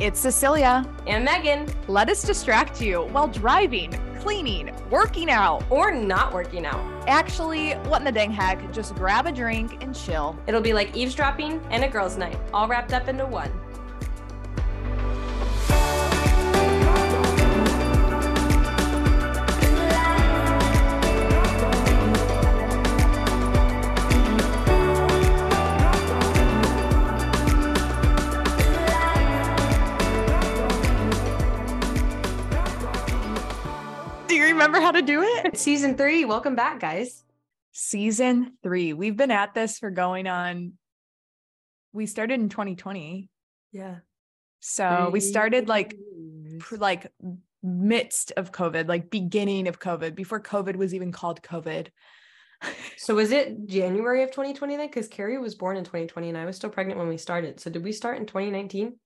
It's Cecilia. And Megan. Let us distract you while driving, cleaning, working out, or not working out. Actually, what in the dang heck? Just grab a drink and chill. It'll be like eavesdropping and a girls' night, all wrapped up into one. Remember how to do it? Season three. Welcome back, guys. Season three. We've been at this for going on. We started in 2020. Yeah. So we started like like midst of COVID, like beginning of COVID, before COVID was even called COVID. so was it January of 2020 then? Because Carrie was born in 2020 and I was still pregnant when we started. So did we start in 2019?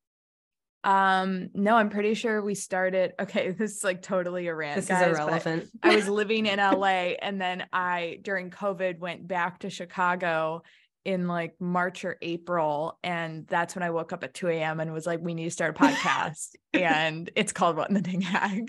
Um, no, I'm pretty sure we started. Okay, this is like totally a rant. This guys, is irrelevant. I was living in LA and then I during COVID went back to Chicago in like March or April. And that's when I woke up at 2 a.m. and was like, we need to start a podcast. and it's called What in the Dang Heck.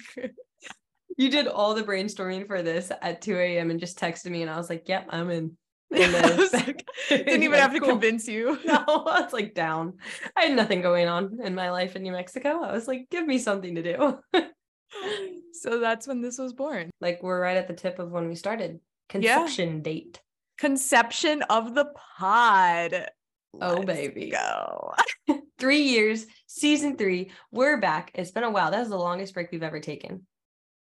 you did all the brainstorming for this at 2 a.m. and just texted me and I was like, yep, I'm in. Didn't even have to cool. convince you. No, I was like down. I had nothing going on in my life in New Mexico. I was like, give me something to do. so that's when this was born. Like we're right at the tip of when we started. Conception yeah. date. Conception of the pod. Oh, Let's baby. Go. three years, season three. We're back. It's been a while. That was the longest break we've ever taken.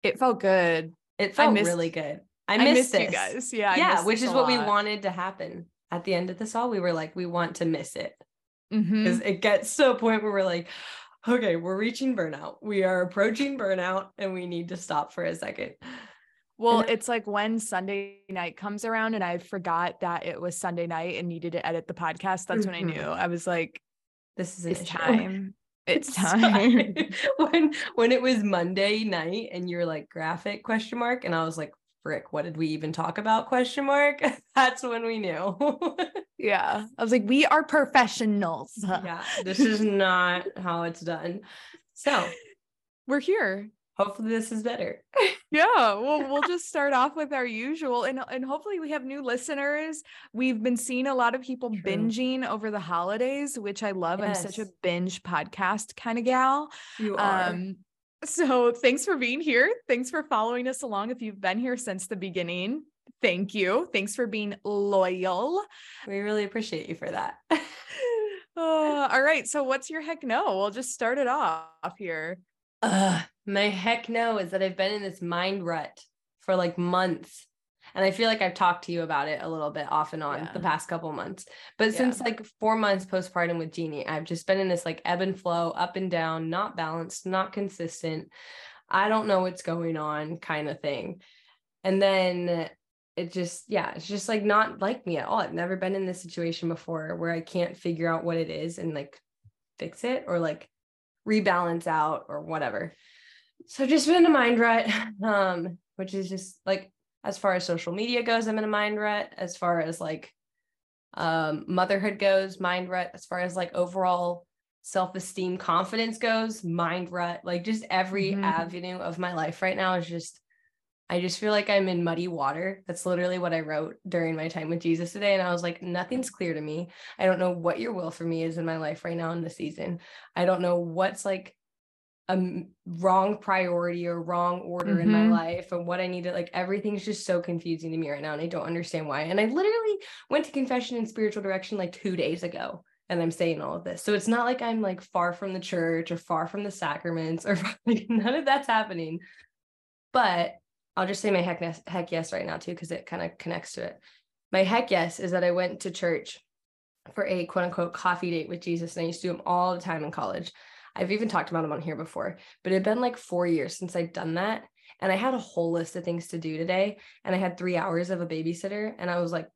It felt good. It felt missed, really good. I missed, I missed you guys. Yeah. Yeah, which is what we wanted to happen at the end of this all. We were like, we want to miss it because mm-hmm. it gets to a point where we're like, okay, we're reaching burnout. We are approaching burnout and we need to stop for a second. Well, it's like when Sunday night comes around and I forgot that it was Sunday night and needed to edit the podcast. That's mm-hmm. when I knew. Mm-hmm. I was like, this is it's time. It's time. when when it was Monday night and you're like graphic question mark and I was like, frick, what did we even talk about? Question mark. That's when we knew. yeah. I was like, we are professionals. yeah. This is not how it's done. So we're here. Hopefully this is better. yeah. Well, we'll just start off with our usual and, and hopefully we have new listeners. We've been seeing a lot of people True. binging over the holidays, which I love. Yes. I'm such a binge podcast kind of gal. You are. Um, so thanks for being here. Thanks for following us along. If you've been here since the beginning, thank you. Thanks for being loyal. We really appreciate you for that. uh, all right. So what's your heck no? We'll just start it off here. Uh, my heck no is that I've been in this mind rut for like months and I feel like I've talked to you about it a little bit off and on yeah. the past couple months. But yeah. since like four months postpartum with Jeannie, I've just been in this like ebb and flow, up and down, not balanced, not consistent. I don't know what's going on kind of thing. And then it just, yeah, it's just like not like me at all. I've never been in this situation before where I can't figure out what it is and like fix it or like rebalance out or whatever. So just been in a mind rut, um, which is just like as far as social media goes i'm in a mind rut. As far as like um, motherhood goes mind rut. As far as like overall self-esteem confidence goes mind rut. Like just every mm-hmm. avenue of my life right now is just i just feel like i'm in muddy water. That's literally what i wrote during my time with jesus today and i was like nothing's clear to me. I don't know what your will for me is in my life right now in the season. I don't know what's like a wrong priority or wrong order mm-hmm. in my mm-hmm. life and what I needed. Like everything's just so confusing to me right now. And I don't understand why. And I literally went to confession and spiritual direction like two days ago. And I'm saying all of this. So it's not like I'm like far from the church or far from the sacraments or like none of that's happening. But I'll just say my heck, heck yes right now too, because it kind of connects to it. My heck yes is that I went to church for a quote unquote coffee date with Jesus. And I used to do them all the time in college. I've even talked about them on here before, but it had been like four years since I'd done that. And I had a whole list of things to do today. And I had three hours of a babysitter. And I was like,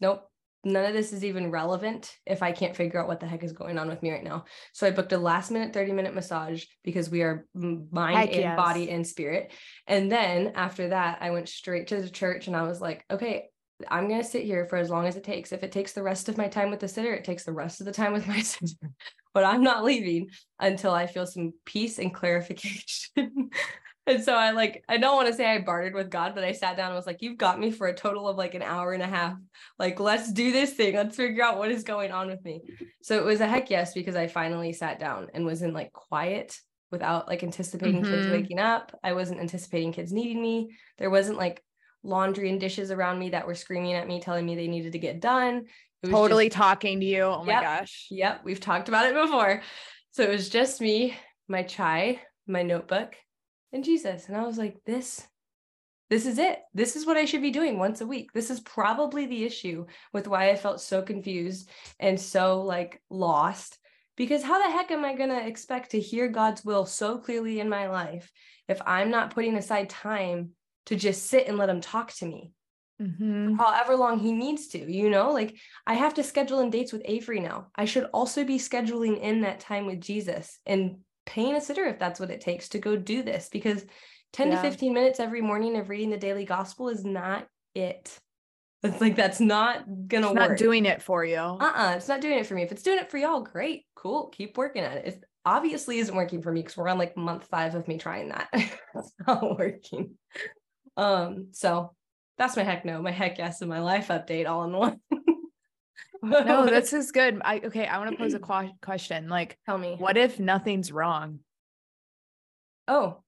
nope, none of this is even relevant if I can't figure out what the heck is going on with me right now. So I booked a last minute 30 minute massage because we are mind heck and yes. body and spirit. And then after that, I went straight to the church and I was like, okay, I'm going to sit here for as long as it takes. If it takes the rest of my time with the sitter, it takes the rest of the time with my sitter. But I'm not leaving until I feel some peace and clarification. and so I like, I don't want to say I bartered with God, but I sat down and was like, you've got me for a total of like an hour and a half. Like, let's do this thing. Let's figure out what is going on with me. So it was a heck yes, because I finally sat down and was in like quiet without like anticipating mm-hmm. kids waking up. I wasn't anticipating kids needing me. There wasn't like laundry and dishes around me that were screaming at me, telling me they needed to get done. Totally just, talking to you. Oh yep, my gosh. Yep. We've talked about it before. So it was just me, my chai, my notebook, and Jesus. And I was like, this, this is it. This is what I should be doing once a week. This is probably the issue with why I felt so confused and so like lost. Because how the heck am I going to expect to hear God's will so clearly in my life if I'm not putting aside time to just sit and let him talk to me mm-hmm. however long he needs to you know like i have to schedule in dates with avery now i should also be scheduling in that time with jesus and paying a sitter if that's what it takes to go do this because 10 yeah. to 15 minutes every morning of reading the daily gospel is not it it's like that's not gonna it's work. Not doing it for you. Uh-uh. It's not doing it for me. If it's doing it for y'all, great, cool. Keep working at it. It obviously isn't working for me because we're on like month five of me trying that. it's not working. Um, so that's my heck no, my heck yes, and my life update all in one. no, this is good. I okay. I want to pose a qu- question. Like, tell me, what if nothing's wrong? Oh,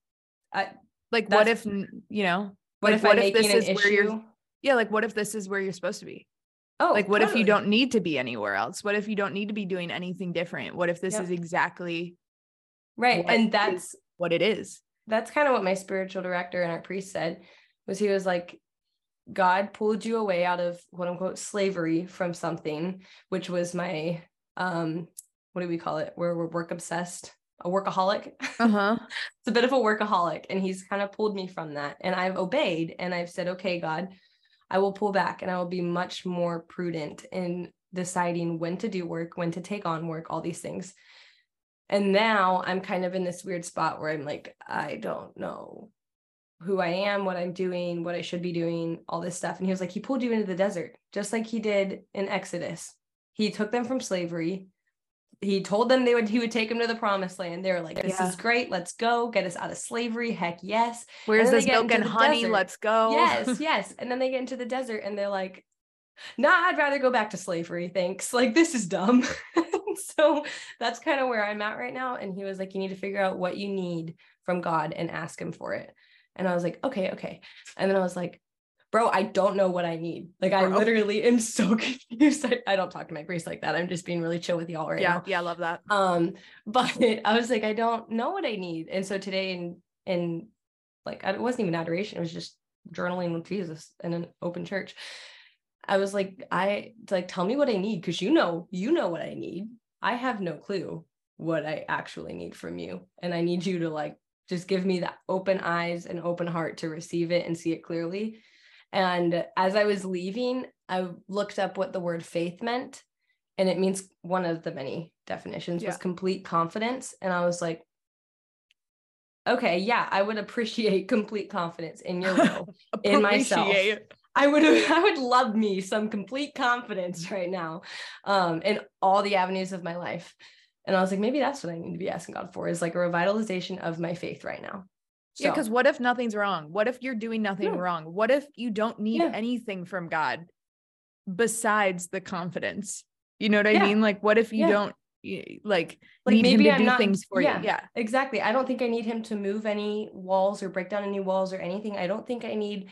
I like what if you know? What like, if what if this is issue? where you're? Yeah, like what if this is where you're supposed to be? Oh, like what totally. if you don't need to be anywhere else? What if you don't need to be doing anything different? What if this yep. is exactly right? And that's what it is. That's kind of what my spiritual director and our priest said was he was like God pulled you away out of quote unquote slavery from something, which was my um what do we call it? Where we're work obsessed, a workaholic. Uh-huh. it's a bit of a workaholic. And he's kind of pulled me from that. And I've obeyed and I've said, okay, God, I will pull back and I will be much more prudent in deciding when to do work, when to take on work, all these things. And now I'm kind of in this weird spot where I'm like, I don't know who I am, what I'm doing, what I should be doing, all this stuff. And he was like, he pulled you into the desert, just like he did in Exodus. He took them from slavery. He told them they would he would take them to the promised land. They were like, This yeah. is great. Let's go. Get us out of slavery. Heck yes. Where's this milk and honey? Desert. Let's go. Yes, yes. And then they get into the desert and they're like, nah, I'd rather go back to slavery. Thanks. Like, this is dumb. so that's kind of where I'm at right now. And he was like, You need to figure out what you need from God and ask him for it. And I was like, okay, okay. And then I was like, bro, I don't know what I need. Like, I literally am so confused. I, I, don't talk to my priest like that. I'm just being really chill with y'all right yeah, now. Yeah, I love that. Um, but I was like, I don't know what I need. And so today, in in like, it wasn't even adoration. It was just journaling with Jesus in an open church. I was like, I like, tell me what I need because you know, you know what I need. I have no clue what I actually need from you, and I need you to like just give me the open eyes and open heart to receive it and see it clearly. And as I was leaving, I looked up what the word faith meant. And it means one of the many definitions yeah. was complete confidence. And I was like, okay, yeah, I would appreciate complete confidence in your will, in myself. I would I would love me some complete confidence right now um, in all the avenues of my life. And I was like, maybe that's what I need to be asking God for is like a revitalization of my faith right now. So, yeah, because what if nothing's wrong? What if you're doing nothing yeah. wrong? What if you don't need yeah. anything from God besides the confidence? You know what I mean? Like, what if you don't like, like maybe I'm not, things for yeah, you? Yeah, exactly. I don't think I need him to move any walls or break down any walls or anything. I don't think I need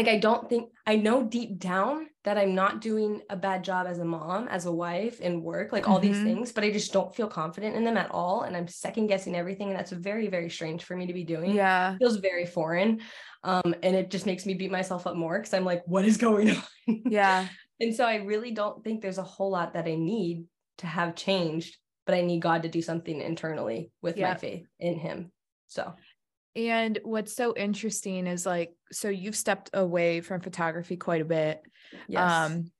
like I don't think I know deep down that I'm not doing a bad job as a mom, as a wife, in work, like all mm-hmm. these things, but I just don't feel confident in them at all. And I'm second guessing everything. And that's very, very strange for me to be doing. Yeah. It feels very foreign. Um, and it just makes me beat myself up more because I'm like, what is going on? Yeah. and so I really don't think there's a whole lot that I need to have changed, but I need God to do something internally with my faith in him. So and what's so interesting is like, so you've stepped away from photography quite a bit. Yes. Um,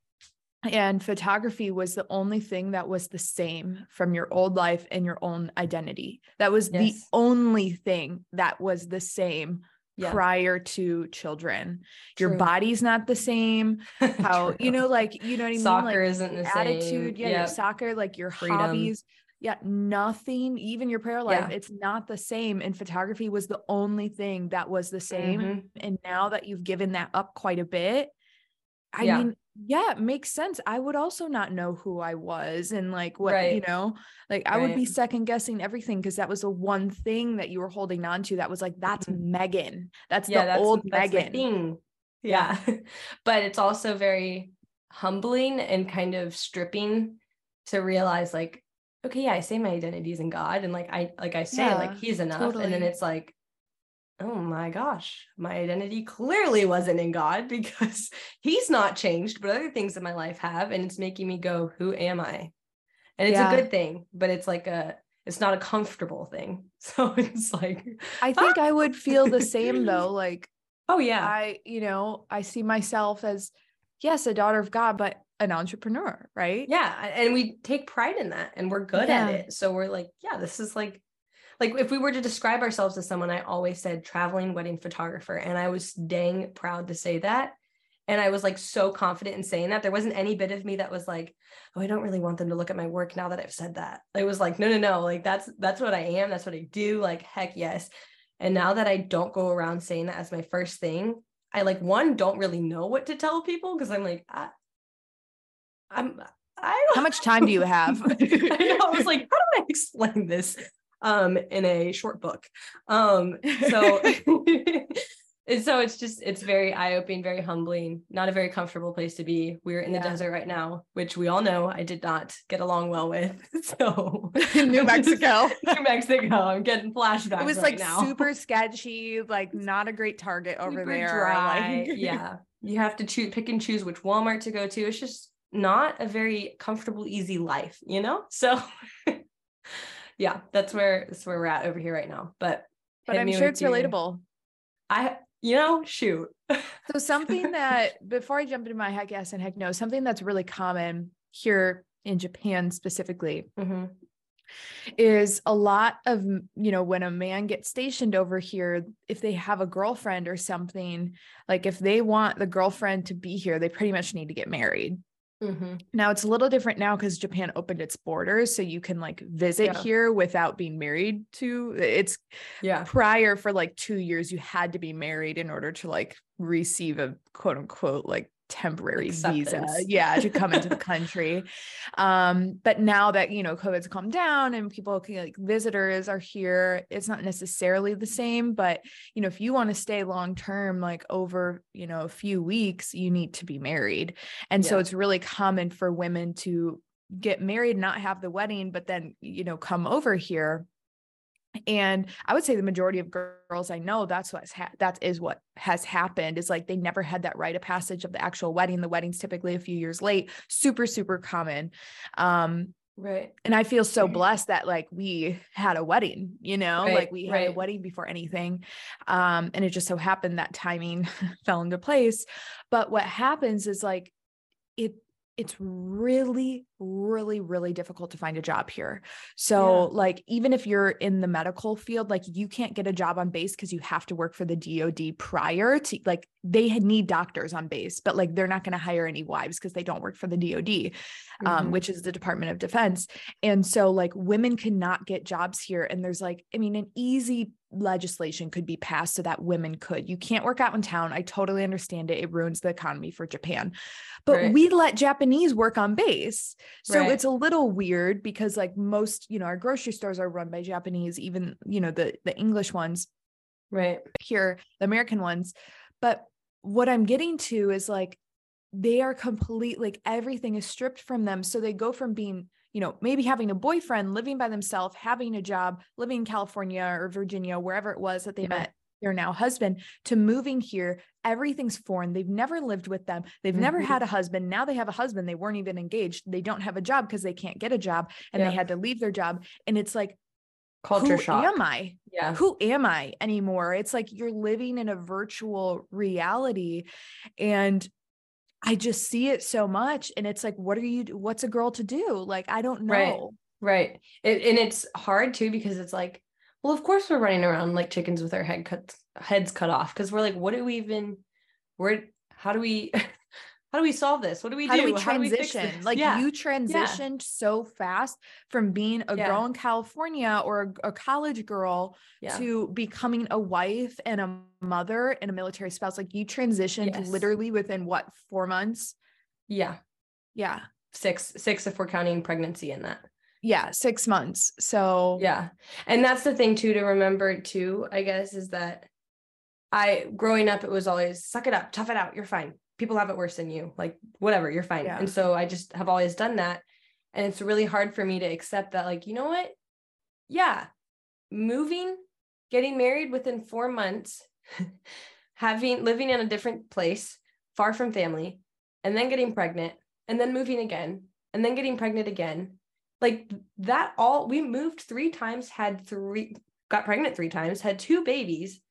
and photography was the only thing that was the same from your old life and your own identity. That was yes. the only thing that was the same yeah. prior to children. True. Your body's not the same. How, you know, like, you know what I mean? Soccer like, isn't the attitude, same. Yeah, yep. your soccer, like your Freedom. hobbies. Yeah, nothing, even your prayer life, yeah. it's not the same. And photography was the only thing that was the same. Mm-hmm. And now that you've given that up quite a bit, I yeah. mean, yeah, it makes sense. I would also not know who I was and like what, right. you know, like I right. would be second guessing everything because that was the one thing that you were holding on to that was like, that's mm-hmm. Megan. That's yeah, the that's, old that's Megan. thing. Yeah. but it's also very humbling and kind of stripping to realize like, okay, yeah, I say my identity is in God and like I like I say yeah, like he's enough. Totally. And then it's like, oh my gosh, my identity clearly wasn't in God because he's not changed, but other things in my life have. And it's making me go, who am I? And it's yeah. a good thing, but it's like a, it's not a comfortable thing. So it's like, I think ah! I would feel the same though. Like, oh, yeah. I, you know, I see myself as, yes, a daughter of God, but an entrepreneur, right? Yeah. And we take pride in that and we're good yeah. at it. So we're like, yeah, this is like like if we were to describe ourselves as someone, I always said traveling wedding photographer. And I was dang proud to say that. And I was like so confident in saying that. There wasn't any bit of me that was like, oh, I don't really want them to look at my work now that I've said that. It was like, no, no, no. Like that's that's what I am. That's what I do. Like, heck yes. And now that I don't go around saying that as my first thing, I like one don't really know what to tell people because I'm like, I, I'm I How much time do you have? I know. I was like, how do I explain this? um, in a short book. Um, so, so it's just it's very eye-opening, very humbling, not a very comfortable place to be. We're in yeah. the desert right now, which we all know I did not get along well with. So New Mexico. New Mexico. I'm getting flashbacks. It was right like now. super sketchy, like not a great target over super there. Dry. Like... yeah. You have to choose pick and choose which Walmart to go to. It's just not a very comfortable, easy life, you know? So yeah, that's where that's where we're at over here right now. But but I'm sure it's relatable. I you know, shoot. so something that before I jump into my heck yes and heck no, something that's really common here in Japan specifically mm-hmm. is a lot of you know when a man gets stationed over here if they have a girlfriend or something like if they want the girlfriend to be here they pretty much need to get married Mm-hmm. Now it's a little different now because Japan opened its borders, so you can like visit yeah. here without being married to. It's yeah. Prior for like two years, you had to be married in order to like receive a quote unquote like temporary visa yeah to come into the country. Um but now that you know covid's calmed down and people can, like visitors are here it's not necessarily the same but you know if you want to stay long term like over you know a few weeks you need to be married. And yeah. so it's really common for women to get married not have the wedding but then you know come over here and i would say the majority of girls i know that's what's ha- that is what has happened is like they never had that rite of passage of the actual wedding. The wedding's typically a few years late super super common. Um right. and i feel so blessed that like we had a wedding you know right, like we had right. a wedding before anything. Um and it just so happened that timing fell into place. But what happens is like it it's really really really difficult to find a job here so yeah. like even if you're in the medical field like you can't get a job on base because you have to work for the DoD prior to like they need doctors on base but like they're not going to hire any wives because they don't work for the DoD mm-hmm. um, which is the Department of Defense and so like women cannot get jobs here and there's like I mean an easy legislation could be passed so that women could. You can't work out in town. I totally understand it. It ruins the economy for Japan. But right. we let Japanese work on base. So right. it's a little weird because like most, you know, our grocery stores are run by Japanese, even, you know, the the English ones. Right. Here, the American ones. But what I'm getting to is like they are complete like everything is stripped from them. So they go from being you know, maybe having a boyfriend, living by themselves, having a job, living in California or Virginia, wherever it was that they yeah. met their now husband, to moving here. Everything's foreign. They've never lived with them. They've mm-hmm. never had a husband. Now they have a husband. They weren't even engaged. They don't have a job because they can't get a job and yeah. they had to leave their job. And it's like, culture who shock. am I? Yeah. Who am I anymore? It's like you're living in a virtual reality. And I just see it so much. And it's like, what are you, what's a girl to do? Like, I don't know. Right. right. It, and it's hard too, because it's like, well, of course we're running around like chickens with our head cut heads cut off because we're like, what do we even where how do we how do we solve this? What do we do? how do? do we transition? We like yeah. you transitioned yeah. so fast from being a yeah. girl in California or a, a college girl to becoming a wife and a mother and a military spouse. Like you transitioned yes. literally within what four months? Yeah. Yeah. Six, six if we're counting pregnancy in that. Yeah, six months. So yeah. And that's the thing too to remember too, I guess, is that I growing up, it was always suck it up, tough it out, you're fine. People have it worse than you. Like, whatever, you're fine. Yeah. And so I just have always done that. And it's really hard for me to accept that, like, you know what? Yeah, moving, getting married within four months, having living in a different place, far from family, and then getting pregnant, and then moving again, and then getting pregnant again. Like that all we moved three times, had three got pregnant three times, had two babies,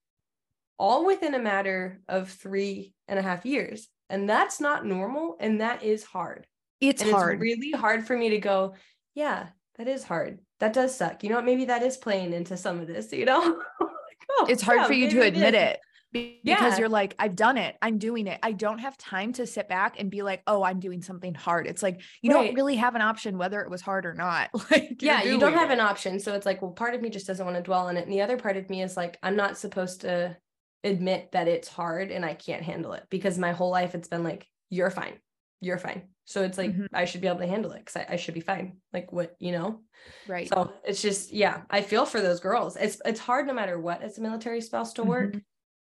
all within a matter of three and a half years. And that's not normal. And that is hard. It's and hard. It's really hard for me to go, yeah, that is hard. That does suck. You know what? Maybe that is playing into some of this, you know? oh, it's hard yeah, for you to admit it, it because yeah. you're like, I've done it. I'm doing it. I don't have time to sit back and be like, oh, I'm doing something hard. It's like you right. don't really have an option whether it was hard or not. like, yeah, you don't have an option. So it's like, well, part of me just doesn't want to dwell on it. And the other part of me is like, I'm not supposed to admit that it's hard and I can't handle it because my whole life it's been like, you're fine. You're fine. So it's like, mm-hmm. I should be able to handle it because I, I, should be fine. Like what, you know? Right. So it's just, yeah, I feel for those girls. It's it's hard no matter what as a military spouse to work mm-hmm.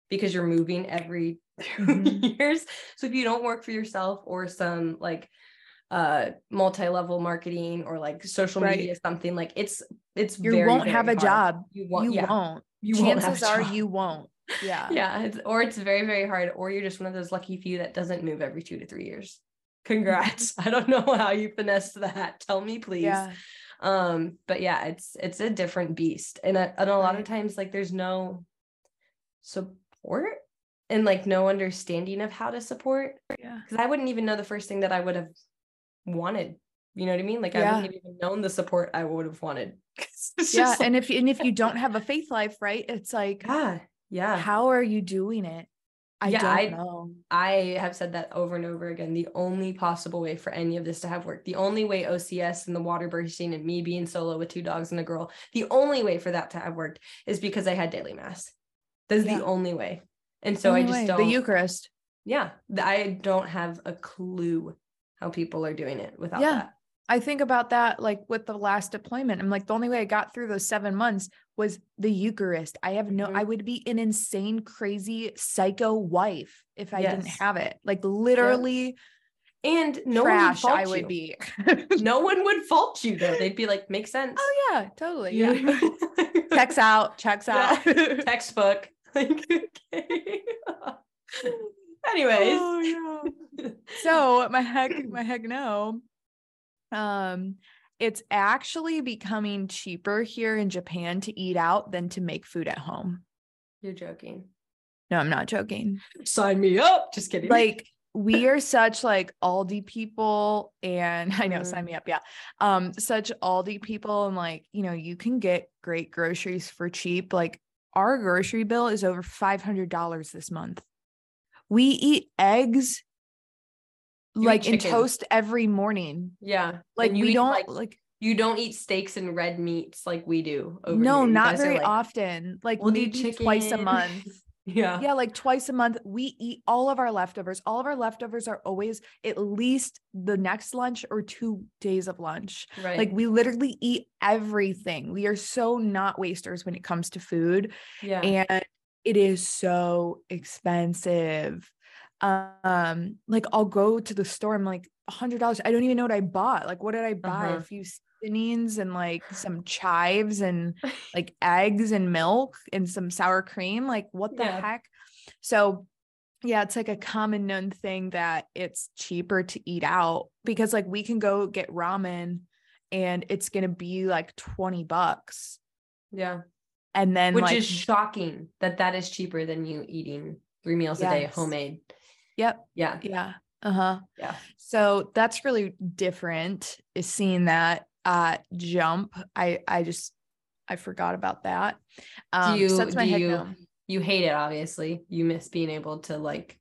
because you're moving every mm-hmm. years. So if you don't work for yourself or some like uh multi-level marketing or like social right. media something like it's it's you very, won't very have hard. a job you won't you yeah. won't you chances won't are you won't yeah yeah it's, or it's very very hard or you're just one of those lucky few that doesn't move every two to three years congrats i don't know how you finessed that tell me please yeah. um but yeah it's it's a different beast and a, and a lot of times like there's no support and like no understanding of how to support yeah because i wouldn't even know the first thing that i would have wanted you know what I mean? Like yeah. I wouldn't have even known the support I would have wanted. yeah. Like, and if and if you don't have a faith life, right? It's like, yeah, yeah. How are you doing it? I yeah, don't I, know. I have said that over and over again. The only possible way for any of this to have worked, the only way OCS and the water bursting and me being solo with two dogs and a girl, the only way for that to have worked is because I had daily mass. That's yeah. the only way. And so I just way. don't. The Eucharist. Yeah. I don't have a clue how people are doing it without yeah. that. I think about that like with the last deployment. I'm like, the only way I got through those seven months was the Eucharist. I have no, mm-hmm. I would be an insane, crazy, psycho wife if I yes. didn't have it. Like literally. And no trash, one would I would you. be. no one would fault you though. They'd be like, makes sense. Oh yeah, totally. Yeah. checks out, checks out. Yeah. Textbook. Like, okay. Anyways. Oh, yeah. so my heck, my heck no um it's actually becoming cheaper here in Japan to eat out than to make food at home. You're joking. No, I'm not joking. Sign me up. Just kidding. Like we are such like Aldi people and I know mm. sign me up. Yeah. Um such Aldi people and like, you know, you can get great groceries for cheap. Like our grocery bill is over $500 this month. We eat eggs you like in toast every morning. Yeah. Like we don't like, like you don't eat steaks and red meats like we do. no, not very like, often. Like we'll maybe twice a month. yeah. Yeah, like twice a month. We eat all of our leftovers. All of our leftovers are always at least the next lunch or two days of lunch. Right. Like we literally eat everything. We are so not wasters when it comes to food. Yeah. And it is so expensive um like i'll go to the store i'm like a hundred dollars i don't even know what i bought like what did i buy uh-huh. a few seasonings and like some chives and like eggs and milk and some sour cream like what the yeah. heck so yeah it's like a common known thing that it's cheaper to eat out because like we can go get ramen and it's gonna be like 20 bucks yeah and then which like, is shocking that that is cheaper than you eating three meals yes. a day homemade Yep. Yeah. Yeah. Uh-huh. Yeah. So that's really different is seeing that uh jump. I I just I forgot about that. Um, do you, so that's my do you, you hate it, obviously. You miss being able to like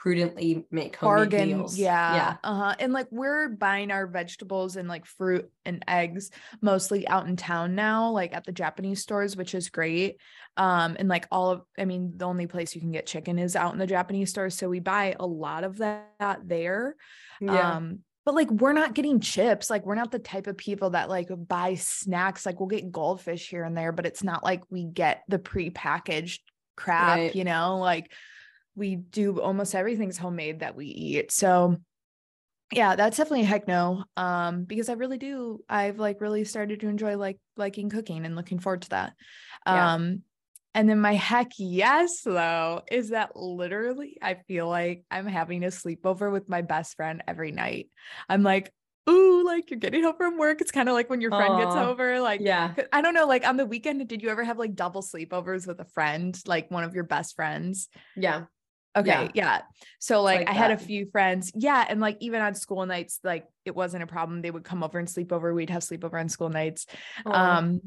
prudently make bargain deals. yeah yeah uh-huh and like we're buying our vegetables and like fruit and eggs mostly out in town now like at the japanese stores which is great um and like all of i mean the only place you can get chicken is out in the japanese stores so we buy a lot of that there yeah. um but like we're not getting chips like we're not the type of people that like buy snacks like we'll get goldfish here and there but it's not like we get the pre-packaged crap right. you know like we do almost everything's homemade that we eat. So yeah, that's definitely a heck no. Um, because I really do, I've like really started to enjoy like liking cooking and looking forward to that. Yeah. Um, and then my heck yes, though, is that literally I feel like I'm having a sleepover with my best friend every night. I'm like, ooh, like you're getting home from work. It's kind of like when your friend Aww. gets over. Like, yeah, I don't know. Like on the weekend, did you ever have like double sleepovers with a friend, like one of your best friends? Yeah. Okay. Yeah. yeah. So like, like I that. had a few friends. Yeah. And like even on school nights, like it wasn't a problem. They would come over and sleep over. We'd have sleepover on school nights. Um,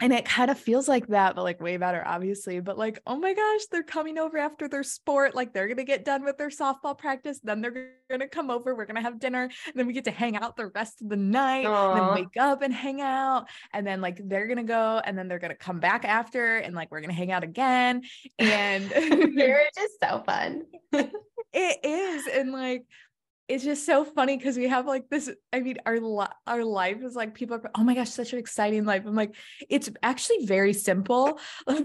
and it kind of feels like that, but like way better, obviously. But like, oh my gosh, they're coming over after their sport. Like they're gonna get done with their softball practice, then they're gonna come over. We're gonna have dinner, and then we get to hang out the rest of the night, and then wake up and hang out, and then like they're gonna go, and then they're gonna come back after, and like we're gonna hang out again. And marriage is so fun. it is, and like it's just so funny because we have like this i mean our our life is like people are oh my gosh such an exciting life. I'm like it's actually very simple.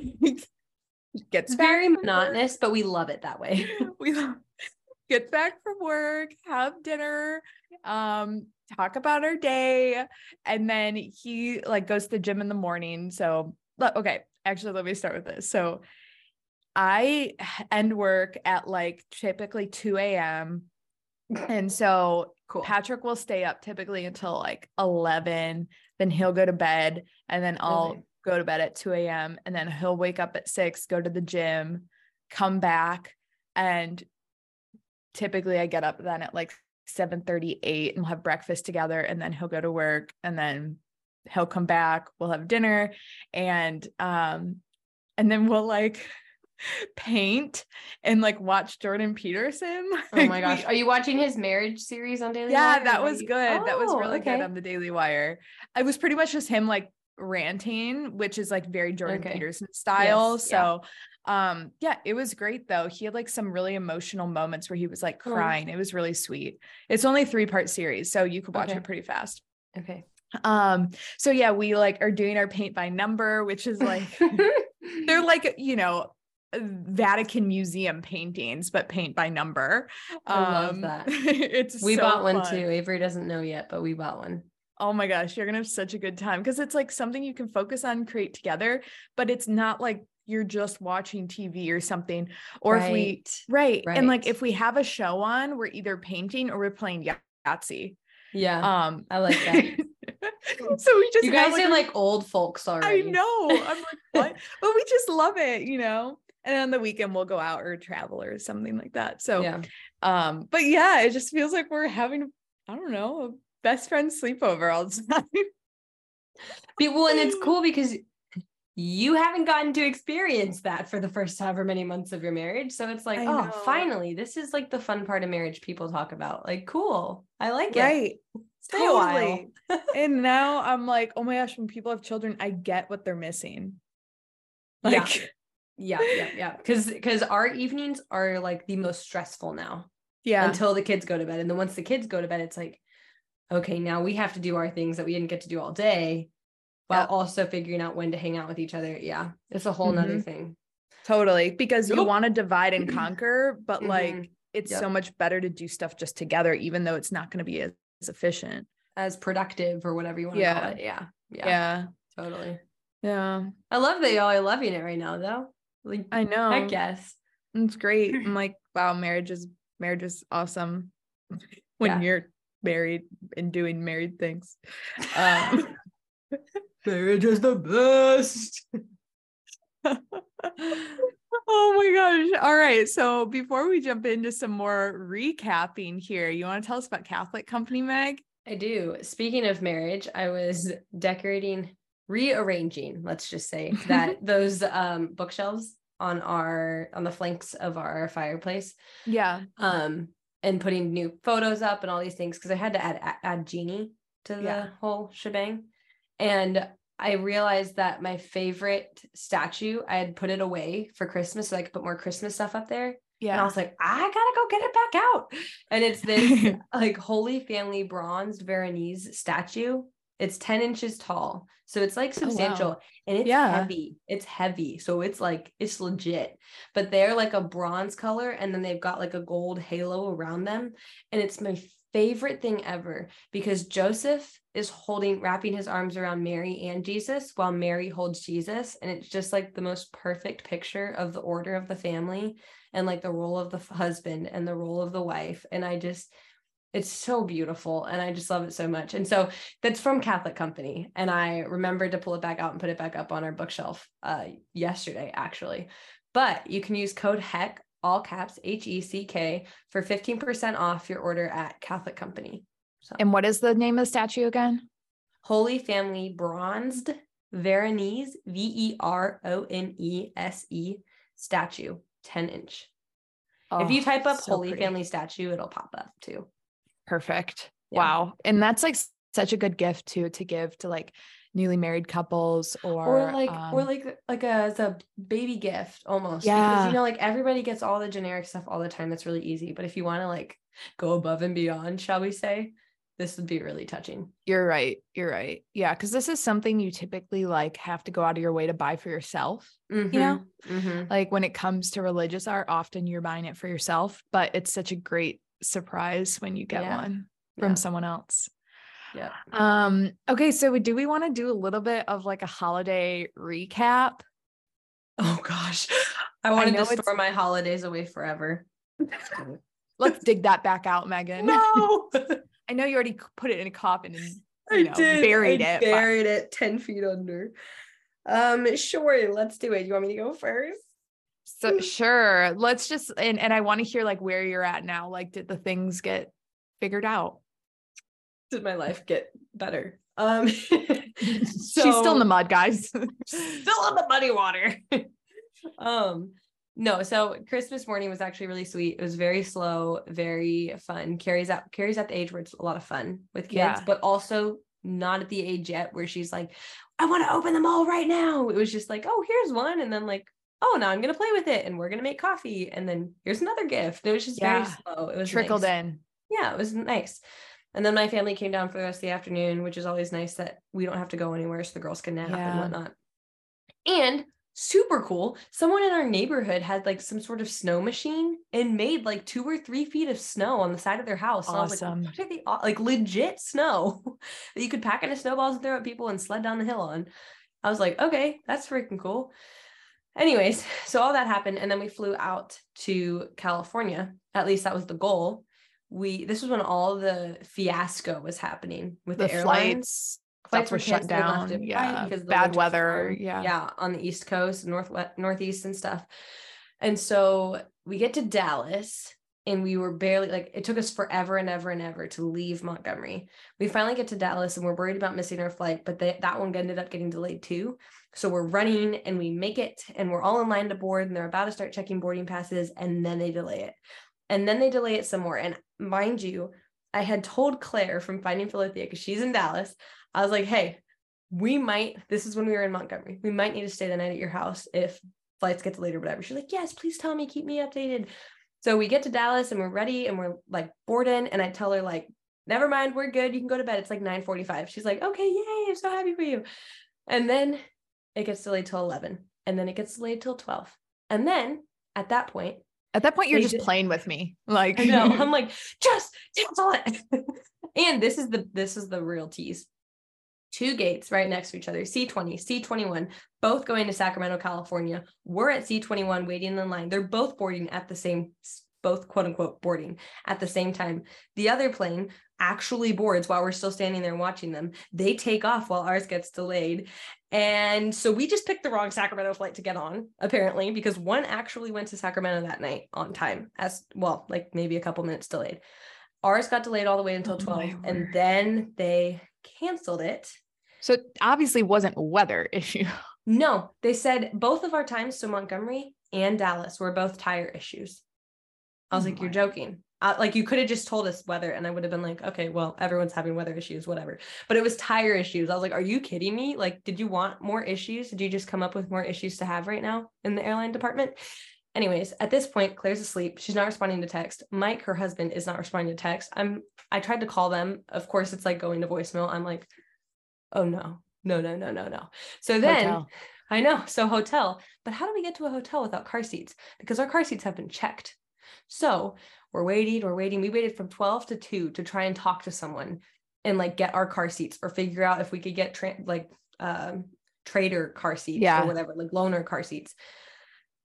Gets very monotonous but we love it that way. We get back from work have dinner um talk about our day and then he like goes to the gym in the morning. So okay actually let me start with this. So i end work at like typically 2 a.m and so cool. Patrick will stay up typically until like 11. Then he'll go to bed and then I'll go to bed at 2 a.m. And then he'll wake up at six, go to the gym, come back. And typically I get up then at like 7 38 and we'll have breakfast together. And then he'll go to work and then he'll come back. We'll have dinner. And um, and then we'll like paint and like watch Jordan Peterson. Oh my gosh. Are you watching his marriage series on Daily yeah, Wire? that was good. Oh, that was really okay. good on the Daily Wire. It was pretty much just him like ranting, which is like very Jordan okay. Peterson style. Yes, so yeah. um yeah, it was great though. He had like some really emotional moments where he was like crying. Oh. It was really sweet. It's only three part series, so you could watch okay. it pretty fast. Okay. Um so yeah, we like are doing our paint by number, which is like they're like, you know, Vatican Museum paintings, but paint by number. I love um, that. it's we so bought one too. Avery doesn't know yet, but we bought one. Oh my gosh, you're gonna have such a good time because it's like something you can focus on, create together, but it's not like you're just watching TV or something. Or right. if we right. right. And like if we have a show on, we're either painting or we're playing Yahtzee. Yeah. Um, I like that. so we just you guys like, are like old folks already. I know. I'm like, what? but we just love it, you know and on the weekend we'll go out or travel or something like that. So yeah. um, but yeah, it just feels like we're having, I don't know, a best friend sleepover all the time. well, and it's cool because you haven't gotten to experience that for the first however many months of your marriage. So it's like, I oh, know. finally, this is like the fun part of marriage people talk about. Like, cool. I like it. Right. Stay totally. and now I'm like, oh my gosh, when people have children, I get what they're missing. Like yeah yeah yeah yeah. Because because our evenings are like the most stressful now yeah. until the kids go to bed. And then once the kids go to bed it's like okay now we have to do our things that we didn't get to do all day while also figuring out when to hang out with each other. Yeah it's a whole mm-hmm. nother thing. Totally. Because you want to divide and conquer but mm-hmm. like it's yep. so much better to do stuff just together even though it's not going to be as, as, efficient. As productive or whatever you want yeah. to call it. Yeah yeah. Yeah. Totally. Yeah. I love that y'all are loving it right now though like I know. I guess. It's great. I'm like, wow, marriage is marriage is awesome when yeah. you're married and doing married things. Um, marriage is the best. oh my gosh. All right. So before we jump into some more recapping here, you want to tell us about Catholic Company, Meg? I do. Speaking of marriage, I was decorating rearranging, let's just say that those um bookshelves on our on the flanks of our fireplace. Yeah. Um and putting new photos up and all these things because I had to add add Genie to the yeah. whole shebang. And I realized that my favorite statue, I had put it away for Christmas so I could put more Christmas stuff up there. Yeah. And I was like, I gotta go get it back out. And it's this like Holy Family bronzed Veronese statue. It's 10 inches tall. So it's like substantial oh, wow. and it's yeah. heavy. It's heavy. So it's like, it's legit. But they're like a bronze color and then they've got like a gold halo around them. And it's my favorite thing ever because Joseph is holding, wrapping his arms around Mary and Jesus while Mary holds Jesus. And it's just like the most perfect picture of the order of the family and like the role of the husband and the role of the wife. And I just, it's so beautiful and I just love it so much. And so that's from Catholic Company. And I remembered to pull it back out and put it back up on our bookshelf uh, yesterday, actually. But you can use code HECK, all caps H E C K, for 15% off your order at Catholic Company. So. And what is the name of the statue again? Holy Family Bronzed Veronese, V E R O N E S E statue, 10 inch. Oh, if you type up so Holy pretty. Family statue, it'll pop up too. Perfect. Yeah. Wow. And that's like such a good gift too to give to like newly married couples or or like um, or like like a as a baby gift almost. Yeah. Because you know, like everybody gets all the generic stuff all the time. That's really easy. But if you want to like go above and beyond, shall we say, this would be really touching. You're right. You're right. Yeah. Cause this is something you typically like have to go out of your way to buy for yourself. Mm-hmm. You know, mm-hmm. like when it comes to religious art, often you're buying it for yourself, but it's such a great surprise when you get yeah. one from yeah. someone else. Yeah. Um, okay. So do we want to do a little bit of like a holiday recap? Oh gosh. I wanted I to store my holidays away forever. Let's dig that back out, Megan. No. I know you already put it in a coffin and you know, buried I it. Buried but... it 10 feet under. Um, sure, let's do it. You want me to go first? So sure. Let's just and and I want to hear like where you're at now. Like, did the things get figured out? Did my life get better? Um so, she's still in the mud, guys. still in the muddy water. um no, so Christmas morning was actually really sweet. It was very slow, very fun. Carrie's at Carrie's at the age where it's a lot of fun with kids, yeah. but also not at the age yet where she's like, I want to open them all right now. It was just like, oh, here's one. And then like, oh, now I'm gonna play with it and we're gonna make coffee. And then here's another gift. It was just yeah. very slow. It was trickled nice. in. Yeah, it was nice. And then my family came down for the rest of the afternoon, which is always nice that we don't have to go anywhere so the girls can nap yeah. and whatnot. And super cool. Someone in our neighborhood had like some sort of snow machine and made like two or three feet of snow on the side of their house. Awesome. And I was like, they, like legit snow that you could pack into snowballs and throw at people and sled down the hill on. I was like, okay, that's freaking cool. Anyways, so all that happened. And then we flew out to California. At least that was the goal. We this was when all the fiasco was happening with the, the airlines. Flights flights were shut down. Yeah, because bad weather. Yeah, yeah, on the East Coast, north northeast and stuff. And so we get to Dallas, and we were barely like it took us forever and ever and ever to leave Montgomery. We finally get to Dallas, and we're worried about missing our flight, but they, that one ended up getting delayed too. So we're running, and we make it, and we're all in line to board, and they're about to start checking boarding passes, and then they delay it, and then they delay it some more. And mind you, I had told Claire from Finding Philothea because she's in Dallas. I was like, hey, we might, this is when we were in Montgomery. We might need to stay the night at your house if flights get delayed or whatever. She's like, yes, please tell me, keep me updated. So we get to Dallas and we're ready and we're like boarding. And I tell her, like, never mind, we're good. You can go to bed. It's like 9 45. She's like, okay, yay, I'm so happy for you. And then it gets delayed till 11. And then it gets delayed till 12. And then at that point, at that point, you're just, playing with me. Like, no. I'm like, just cancel it. and this is the this is the real tease two gates right next to each other C20, C21, both going to Sacramento, California. We're at C21 waiting in line. They're both boarding at the same, both quote unquote boarding at the same time. The other plane actually boards while we're still standing there watching them. They take off while ours gets delayed. And so we just picked the wrong Sacramento flight to get on, apparently, because one actually went to Sacramento that night on time, as well, like maybe a couple minutes delayed. Ours got delayed all the way until 12, and then they canceled it So it obviously wasn't a weather issue. No, they said both of our times to Montgomery and Dallas were both tire issues. I was oh like, you're joking. Uh, like you could have just told us weather and I would have been like, okay, well, everyone's having weather issues, whatever. But it was tire issues. I was like, are you kidding me? Like, did you want more issues? Did you just come up with more issues to have right now in the airline department? Anyways, at this point, Claire's asleep. She's not responding to text. Mike, her husband, is not responding to text. I'm I tried to call them. Of course, it's like going to voicemail. I'm like, oh no, no, no, no, no, no. So then hotel. I know. So hotel. But how do we get to a hotel without car seats? Because our car seats have been checked. So we're waiting, we're waiting. We waited from 12 to 2 to try and talk to someone and like get our car seats or figure out if we could get tra- like um trader car seats yeah. or whatever, like loaner car seats.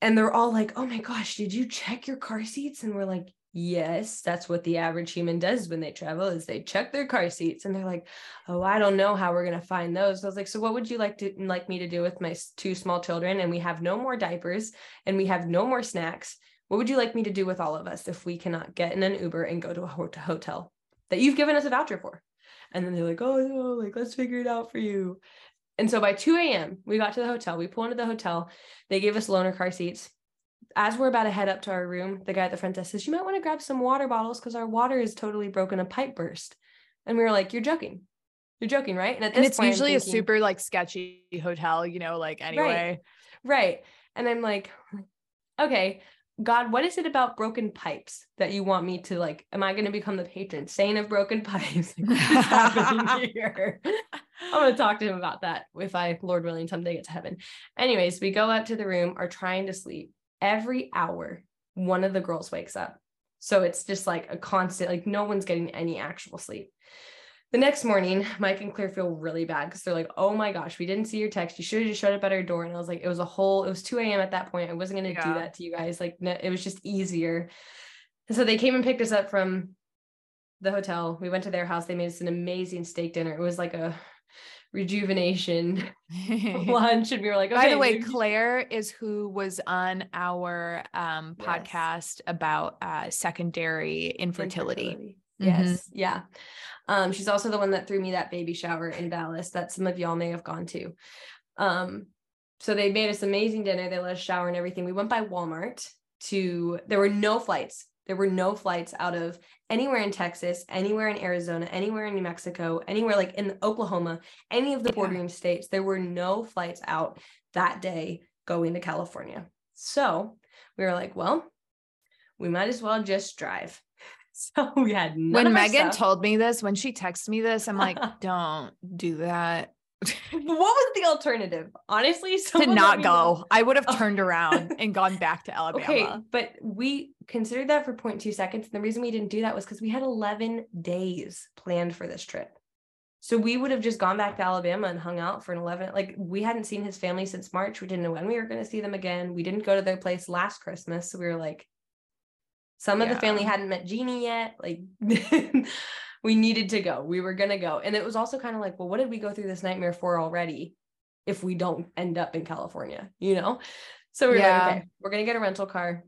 And they're all like, oh my gosh, did you check your car seats? And we're like, yes that's what the average human does when they travel is they check their car seats and they're like oh i don't know how we're going to find those so i was like so what would you like to like me to do with my two small children and we have no more diapers and we have no more snacks what would you like me to do with all of us if we cannot get in an uber and go to a hotel that you've given us a voucher for and then they're like oh no like let's figure it out for you and so by 2 a.m we got to the hotel we pull into the hotel they gave us loaner car seats as we're about to head up to our room, the guy at the front desk says, You might want to grab some water bottles because our water is totally broken, a pipe burst. And we were like, You're joking. You're joking, right? And, and it's point, usually thinking, a super like sketchy hotel, you know, like anyway. Right. right. And I'm like, okay, God, what is it about broken pipes that you want me to like? Am I going to become the patron saint of broken pipes? Like, what is happening here? I'm going to talk to him about that if I, Lord willing, someday get to heaven. Anyways, we go up to the room, are trying to sleep every hour, one of the girls wakes up. So it's just like a constant, like no one's getting any actual sleep. The next morning, Mike and Claire feel really bad because they're like, oh my gosh, we didn't see your text. You should have just showed up at our door. And I was like, it was a whole, it was 2 a.m. at that point. I wasn't going to yeah. do that to you guys. Like, it was just easier. And so they came and picked us up from the hotel. We went to their house. They made us an amazing steak dinner. It was like a rejuvenation lunch and we were like okay, by the way claire is who was on our um, yes. podcast about uh, secondary infertility, infertility. Mm-hmm. yes yeah um, she's also the one that threw me that baby shower in dallas that some of y'all may have gone to um, so they made us amazing dinner they let us shower and everything we went by walmart to there were no flights there were no flights out of anywhere in Texas, anywhere in Arizona, anywhere in New Mexico, anywhere like in Oklahoma, any of the bordering yeah. states. There were no flights out that day going to California. So we were like, well, we might as well just drive. So we had when Megan stuff. told me this, when she texted me this, I'm like, don't do that what was the alternative? Honestly, to not go. Know. I would have oh. turned around and gone back to Alabama. Okay, but we considered that for 0.2 seconds. And the reason we didn't do that was because we had 11 days planned for this trip. So we would have just gone back to Alabama and hung out for an 11. Like we hadn't seen his family since March. We didn't know when we were going to see them again. We didn't go to their place last Christmas. So we were like, some of the family hadn't met Jeannie yet. Like we needed to go. We were going to go. And it was also kind of like, well, what did we go through this nightmare for already if we don't end up in California, you know? So we are yeah. like, okay, we're going to get a rental car.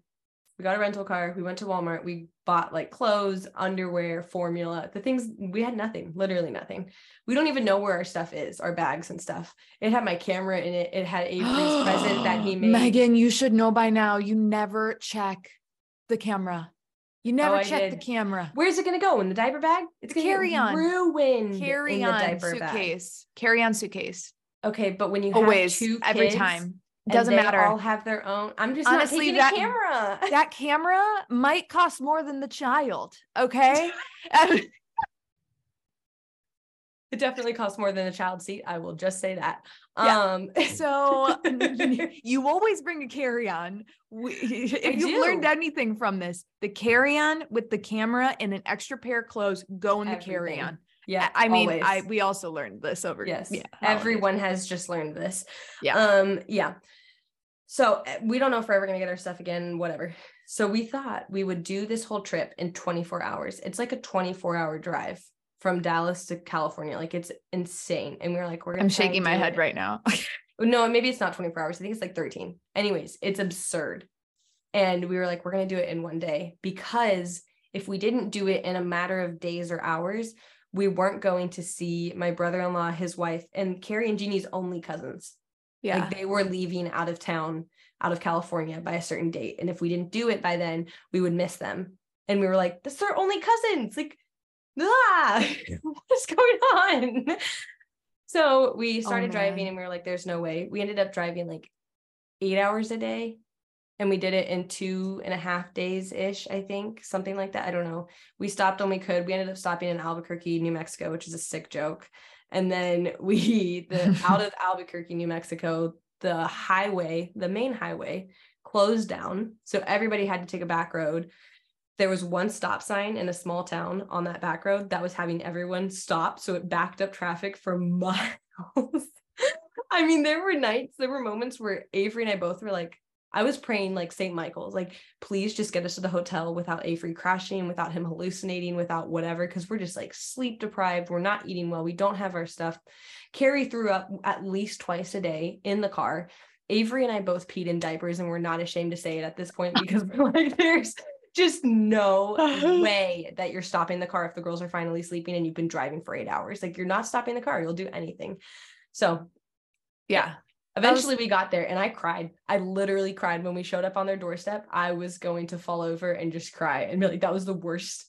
We got a rental car. We went to Walmart. We bought like clothes, underwear, formula, the things we had nothing, literally nothing. We don't even know where our stuff is, our bags and stuff. It had my camera in it. It had Avery's present that he made. Megan, you should know by now. You never check the camera. You oh, never oh, check the camera. Where's it going to go in the diaper bag? It's carry on ruined carry on suitcase. Bag. Carry on suitcase. Okay, but when you always two every time doesn't matter. All have their own. I'm just honestly that camera. That camera might cost more than the child. Okay. it definitely costs more than a child seat. I will just say that. Yeah. Um, so you always bring a carry-on. If you've learned anything from this, the carry-on with the camera and an extra pair of clothes go in the carry-on. Yeah. I mean, always. I we also learned this over. Yes. Yeah. Everyone has just learned this. Yeah. Um, yeah. So eh, we don't know if we're ever gonna get our stuff again, whatever. So we thought we would do this whole trip in 24 hours. It's like a 24 hour drive from Dallas to California. Like it's insane. And we are like, we're I'm shaking my head it. right now. no, maybe it's not 24 hours. I think it's like 13. Anyways, it's absurd. And we were like, we're gonna do it in one day because if we didn't do it in a matter of days or hours, we weren't going to see my brother-in-law, his wife, and Carrie and Jeannie's only cousins. Yeah. Like they were leaving out of town, out of California by a certain date. And if we didn't do it by then, we would miss them. And we were like, that's our only cousins. Like, ah, what's going on? So we oh, started oh, driving and we were like, there's no way. We ended up driving like eight hours a day. And we did it in two and a half days ish, I think, something like that. I don't know. We stopped when we could. We ended up stopping in Albuquerque, New Mexico, which is a sick joke. And then we, the out of Albuquerque, New Mexico, the highway, the main highway, closed down. So everybody had to take a back road. There was one stop sign in a small town on that back road that was having everyone stop. So it backed up traffic for miles. I mean, there were nights, there were moments where Avery and I both were like, I was praying like St. Michael's, like, please just get us to the hotel without Avery crashing, without him hallucinating, without whatever, because we're just like sleep deprived. We're not eating well. We don't have our stuff. Carrie threw up at least twice a day in the car. Avery and I both peed in diapers, and we're not ashamed to say it at this point because we're like, there's just no uh-huh. way that you're stopping the car if the girls are finally sleeping and you've been driving for eight hours. Like, you're not stopping the car, you'll do anything. So, yeah, Eventually, was- we got there and I cried. I literally cried when we showed up on their doorstep. I was going to fall over and just cry and be like, that was the worst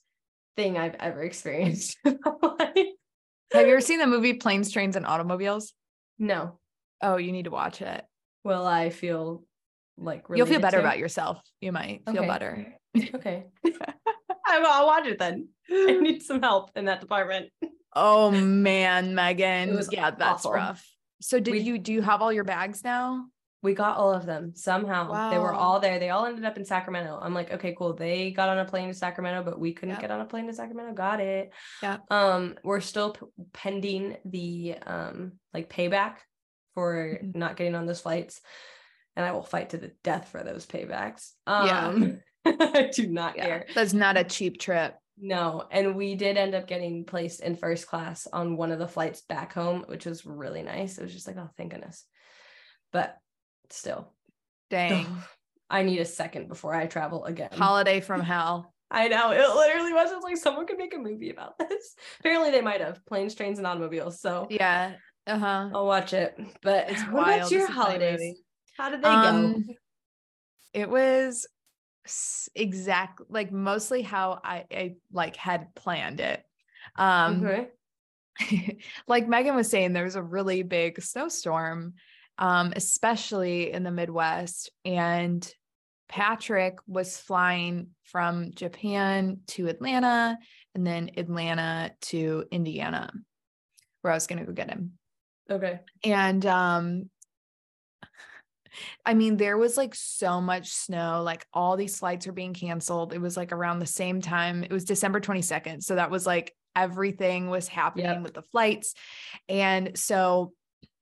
thing I've ever experienced. Have you ever seen the movie Planes, Trains, and Automobiles? No. Oh, you need to watch it. Will I feel like you'll feel better to? about yourself? You might feel okay. better. okay. I'll watch it then. I need some help in that department. Oh man, Megan. Yeah, that's awful. rough. So did we, you do you have all your bags now? We got all of them somehow. Wow. They were all there. They all ended up in Sacramento. I'm like, okay, cool. They got on a plane to Sacramento, but we couldn't get on a plane to Sacramento. Got it. Yeah. Um, we're still p- pending the um like payback for mm-hmm. not getting on those flights, and I will fight to the death for those paybacks. Um, yeah. I do not yeah. care. That's not a cheap trip. No, and we did end up getting placed in first class on one of the flights back home, which was really nice. It was just like, oh, thank goodness. But still, dang, I need a second before I travel again. Holiday from hell. I know it literally was. It's like someone could make a movie about this. Apparently, they might have planes, trains, and automobiles. So yeah, uh huh. I'll watch it. But it's what wild. about your holidays? How did they um, go? It was exact like mostly how I, I like had planned it. Um okay. like Megan was saying, there was a really big snowstorm, um, especially in the Midwest. And Patrick was flying from Japan to Atlanta and then Atlanta to Indiana, where I was gonna go get him. Okay. And um I mean, there was like so much snow, like all these flights were being canceled. It was like around the same time. It was December 22nd. So that was like everything was happening yep. with the flights. And so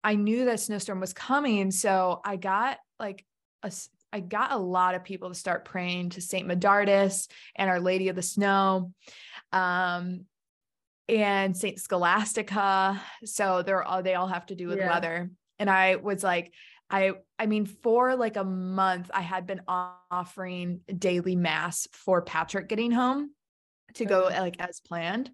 I knew that snowstorm was coming. So I got like a I got a lot of people to start praying to Saint Medardus and Our Lady of the Snow. Um, and Saint Scholastica. So they're all they all have to do with yeah. weather. And I was like, I I mean for like a month I had been offering daily mass for Patrick getting home to go like as planned.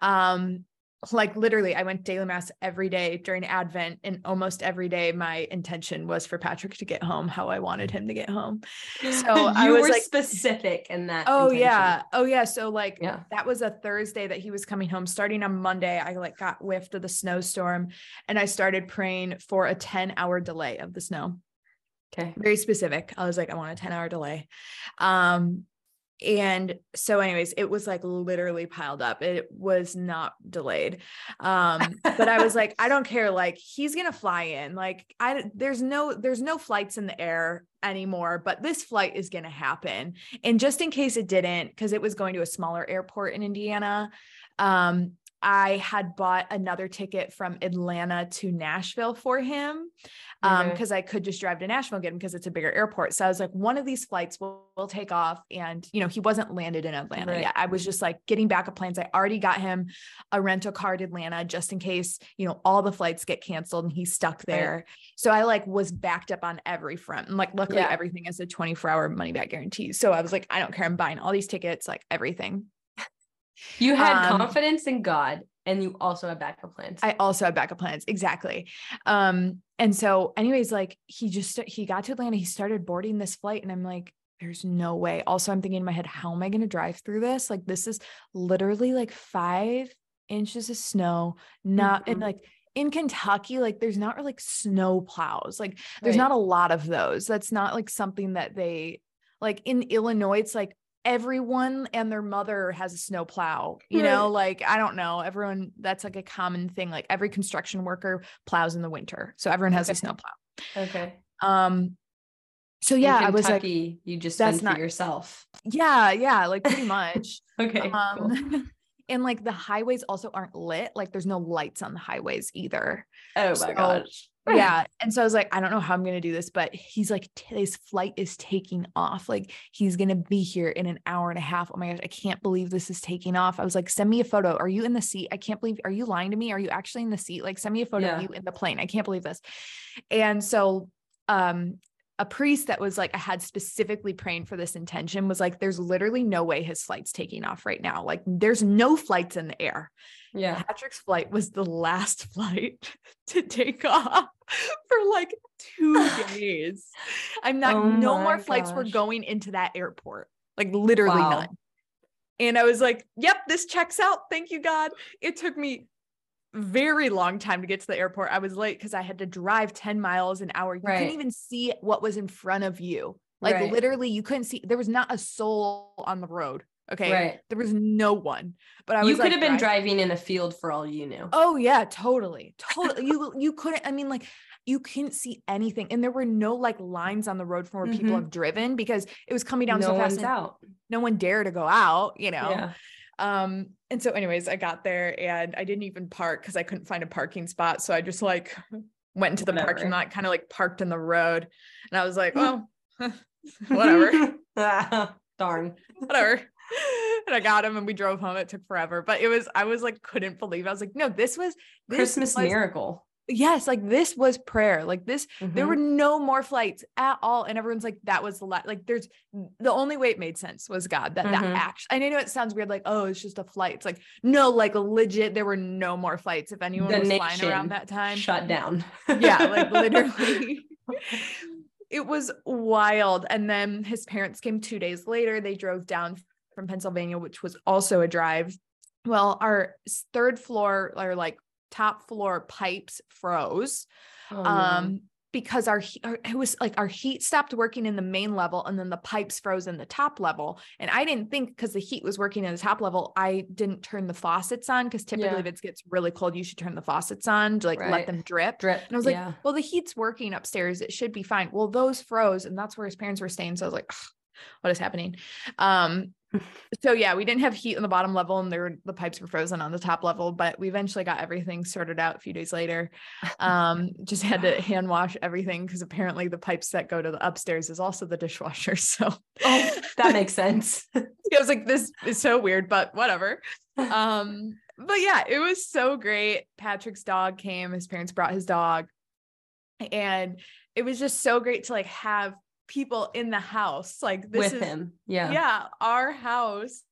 Um like literally I went daily mass every day during Advent and almost every day my intention was for Patrick to get home how I wanted him to get home. So I was like specific in that. Oh intention. yeah. Oh yeah. So like yeah. that was a Thursday that he was coming home. Starting on Monday, I like got whiffed of the snowstorm and I started praying for a 10 hour delay of the snow. Okay. Very specific. I was like, I want a 10 hour delay. Um, and so anyways it was like literally piled up. It was not delayed. Um but i was like i don't care like he's gonna fly in. Like i there's no there's no flights in the air anymore but this flight is gonna happen. And just in case it didn't because it was going to a smaller airport in indiana um I had bought another ticket from Atlanta to Nashville for him um because mm-hmm. I could just drive to Nashville and get him because it's a bigger airport. So I was like one of these flights will, will take off and you know he wasn't landed in Atlanta right. yet. I was just like getting backup plans. I already got him a rental car to Atlanta just in case, you know, all the flights get canceled and he's stuck there. Right. So I like was backed up on every front. And like luckily yeah. everything is a 24 hour money back guarantee. So I was like I don't care I'm buying all these tickets like everything. You had um, confidence in God. and you also have backup plans. I also have backup plans. Exactly. Um, and so anyways, like he just he got to Atlanta, he started boarding this flight, and I'm like, there's no way. Also, I'm thinking in my head, how am I gonna drive through this? Like, this is literally like five inches of snow, not mm-hmm. and like in Kentucky, like there's not really like snow plows. Like there's right. not a lot of those. That's not like something that they like in Illinois, it's like everyone and their mother has a snow plow you right. know like i don't know everyone that's like a common thing like every construction worker plows in the winter so everyone has okay. a snow plow okay um so yeah Kentucky, i was like you just that's not yourself yeah yeah like pretty much okay um cool. and like the highways also aren't lit like there's no lights on the highways either oh my so, gosh yeah. And so I was like, I don't know how I'm going to do this, but he's like, his flight is taking off. Like he's going to be here in an hour and a half. Oh my gosh, I can't believe this is taking off. I was like, send me a photo. Are you in the seat? I can't believe, are you lying to me? Are you actually in the seat? Like send me a photo yeah. of you in the plane. I can't believe this. And so, um, a priest that was like I had specifically praying for this intention was like, there's literally no way his flight's taking off right now. Like, there's no flights in the air. Yeah. Patrick's flight was the last flight to take off for like two days. I'm not, oh no more gosh. flights were going into that airport, like literally wow. none. And I was like, yep, this checks out. Thank you, God. It took me very long time to get to the airport. I was late because I had to drive 10 miles an hour. You right. couldn't even see what was in front of you. Like right. literally, you couldn't see, there was not a soul on the road. Okay. Right. There was no one. But I was you could like, have been driving in a field for all you knew. Oh yeah, totally. Totally. you you couldn't, I mean, like you couldn't see anything. And there were no like lines on the road from where mm-hmm. people have driven because it was coming down no so fast. One's out. No one dared to go out, you know. Yeah. Um, and so anyways, I got there and I didn't even park because I couldn't find a parking spot. So I just like went into the Whatever. parking lot, kind of like parked in the road. And I was like, well, whatever. Darn. Whatever. and I got him and we drove home. It took forever, but it was, I was like, couldn't believe. I was like, no, this was this Christmas was, miracle. Yes, like this was prayer. Like this, mm-hmm. there were no more flights at all. And everyone's like, that was the last, like there's the only way it made sense was God that mm-hmm. that actually, I know it sounds weird, like, oh, it's just a flight. It's like, no, like legit, there were no more flights. If anyone the was flying around that time, shut down. yeah, like literally. it was wild. And then his parents came two days later. They drove down from Pennsylvania, which was also a drive. Well, our third floor or like top floor pipes froze. Oh, um, because our, our, it was like our heat stopped working in the main level and then the pipes froze in the top level and i didn't think because the heat was working in the top level i didn't turn the faucets on because typically yeah. if it gets really cold you should turn the faucets on to like right. let them drip drip and i was like yeah. well the heat's working upstairs it should be fine well those froze and that's where his parents were staying so i was like what is happening um so yeah, we didn't have heat on the bottom level and there the pipes were frozen on the top level, but we eventually got everything sorted out a few days later. Um, just had to hand wash everything because apparently the pipes that go to the upstairs is also the dishwasher. So oh, that makes sense. it was like this is so weird, but whatever. Um, but yeah, it was so great. Patrick's dog came, his parents brought his dog, and it was just so great to like have people in the house. Like this with is, him. Yeah. Yeah. Our house.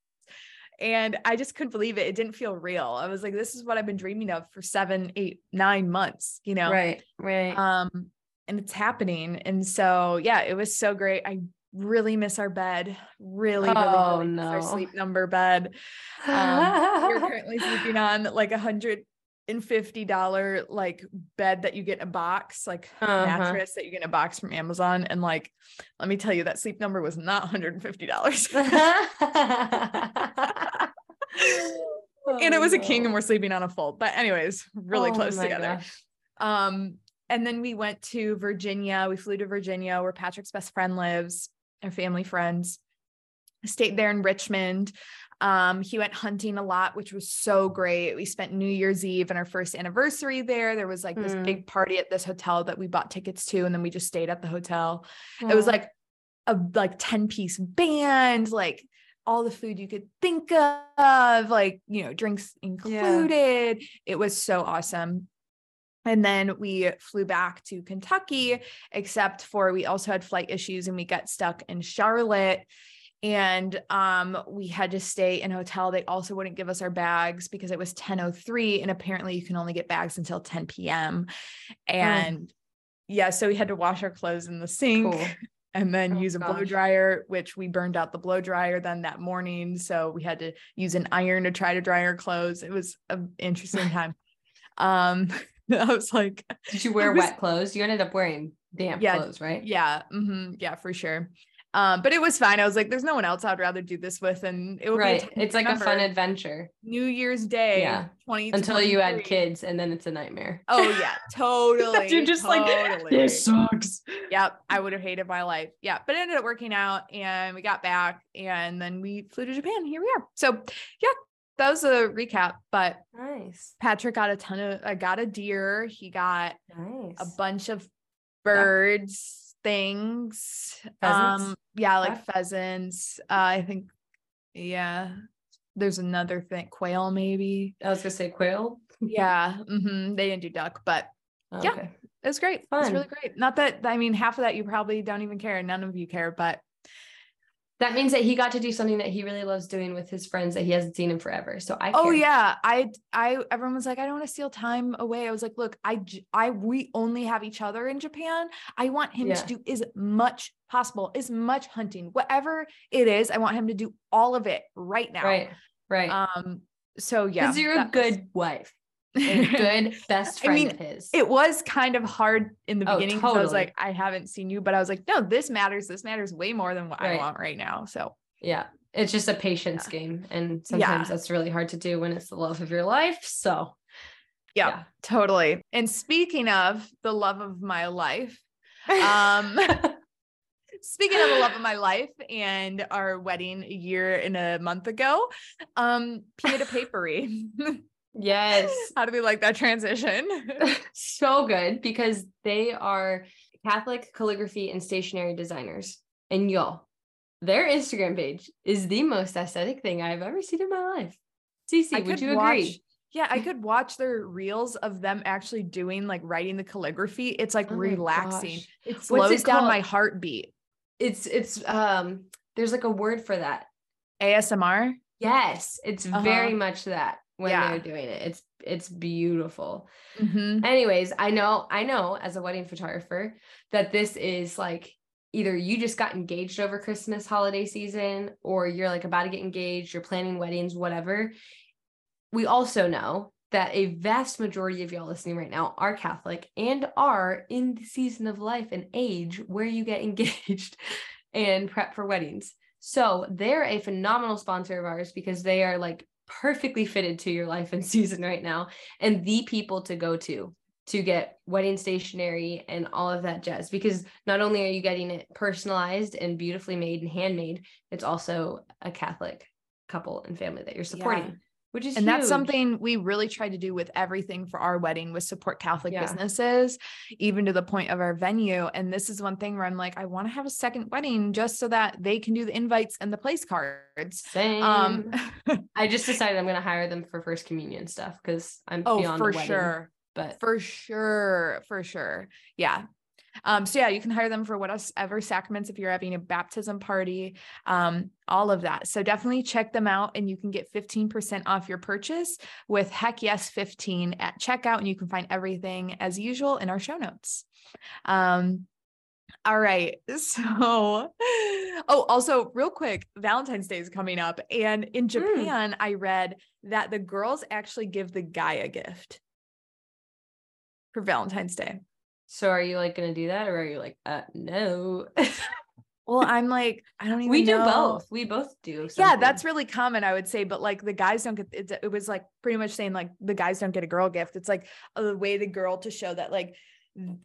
And I just couldn't believe it. It didn't feel real. I was like, this is what I've been dreaming of for seven, eight, nine months, you know? Right. Right. Um, and it's happening. And so yeah, it was so great. I really miss our bed. Really, really, oh, really no. our sleep number bed. Um, we're currently sleeping on like a hundred and fifty dollar like bed that you get in a box, like uh-huh. mattress that you get in a box from Amazon. And like, let me tell you, that sleep number was not $150. oh, and it was no. a king and we're sleeping on a fold. But anyways, really oh, close together. Gosh. Um, and then we went to Virginia. We flew to Virginia where Patrick's best friend lives, our family friends. Stayed there in Richmond. Um, he went hunting a lot, which was so great. We spent New Year's Eve and our first anniversary there. There was like this mm. big party at this hotel that we bought tickets to, and then we just stayed at the hotel. It was like a like 10 piece band, like all the food you could think of, like, you know, drinks included. Yeah. It was so awesome. And then we flew back to Kentucky, except for we also had flight issues and we got stuck in Charlotte and um we had to stay in a hotel they also wouldn't give us our bags because it was 10:03 and apparently you can only get bags until 10 p.m. and oh. yeah so we had to wash our clothes in the sink cool. and then oh, use a gosh. blow dryer which we burned out the blow dryer then that morning so we had to use an iron to try to dry our clothes it was an interesting time um I was like did you wear was, wet clothes you ended up wearing damp yeah, clothes right yeah mm-hmm, yeah for sure um, but it was fine. I was like, there's no one else I'd rather do this with. And it would right. it's like a fun adventure. New Year's Day. Yeah. 20 until you add kids and then it's a nightmare. Oh yeah, totally. You're just totally. like, this sucks. Yep. I would have hated my life. Yeah. But it ended up working out and we got back and then we flew to Japan. Here we are. So yeah, that was a recap, but nice. Patrick got a ton of, I got a deer. He got nice. a bunch of birds. Yeah things. Pheasants? Um, yeah, like pheasants. Uh, I think, yeah. There's another thing, quail maybe. I was gonna say quail. yeah, mm-hmm. they didn't do duck, but okay. yeah, it was great. Fun. It's really great. Not that I mean, half of that you probably don't even care. None of you care, but that means that he got to do something that he really loves doing with his friends that he hasn't seen in forever. So I Oh yeah, I I everyone was like I don't want to steal time away. I was like, look, I I we only have each other in Japan. I want him yeah. to do as much possible, as much hunting, whatever it is. I want him to do all of it right now. Right. Right. Um so yeah. Cuz you're a good was, wife a good best friend I mean, of his. It was kind of hard in the oh, beginning because totally. I was like, I haven't seen you, but I was like, no, this matters. This matters way more than what right. I want right now. So yeah, it's just a patience yeah. game. And sometimes yeah. that's really hard to do when it's the love of your life. So yeah, yeah. totally. And speaking of the love of my life, um speaking of the love of my life and our wedding a year and a month ago, um, Pieta Papery. Yes. How do we like that transition? so good because they are Catholic calligraphy and stationery designers. And y'all, their Instagram page is the most aesthetic thing I've ever seen in my life. Cece, would you watch, agree? Yeah, I could watch their reels of them actually doing like writing the calligraphy. It's like oh relaxing. Gosh. It slows it down my heartbeat. It's it's um there's like a word for that. ASMR? Yes, it's uh-huh. very much that when yeah. they're doing it. It's it's beautiful. Mm-hmm. Anyways, I know I know as a wedding photographer that this is like either you just got engaged over Christmas holiday season or you're like about to get engaged, you're planning weddings, whatever. We also know that a vast majority of y'all listening right now are Catholic and are in the season of life and age where you get engaged and prep for weddings. So they're a phenomenal sponsor of ours because they are like perfectly fitted to your life and season right now and the people to go to to get wedding stationery and all of that jazz because not only are you getting it personalized and beautifully made and handmade it's also a catholic couple and family that you're supporting. yeah which is and huge. that's something we really tried to do with everything for our wedding was support catholic yeah. businesses even to the point of our venue and this is one thing where i'm like i want to have a second wedding just so that they can do the invites and the place cards Same. um i just decided i'm going to hire them for first communion stuff because i'm oh for sure but for sure for sure yeah um, so yeah, you can hire them for whatever sacraments if you're having a baptism party, um, all of that. So definitely check them out and you can get 15% off your purchase with heck yes 15 at checkout. And you can find everything as usual in our show notes. Um, all right. So, oh, also, real quick, Valentine's Day is coming up. And in hmm. Japan, mm. I read that the girls actually give the guy a gift for Valentine's Day. So are you like gonna do that or are you like uh no? well, I'm like, I don't even know. We do know. both. We both do. Something. Yeah, that's really common, I would say. But like the guys don't get it, it was like pretty much saying like the guys don't get a girl gift. It's like a way the girl to show that like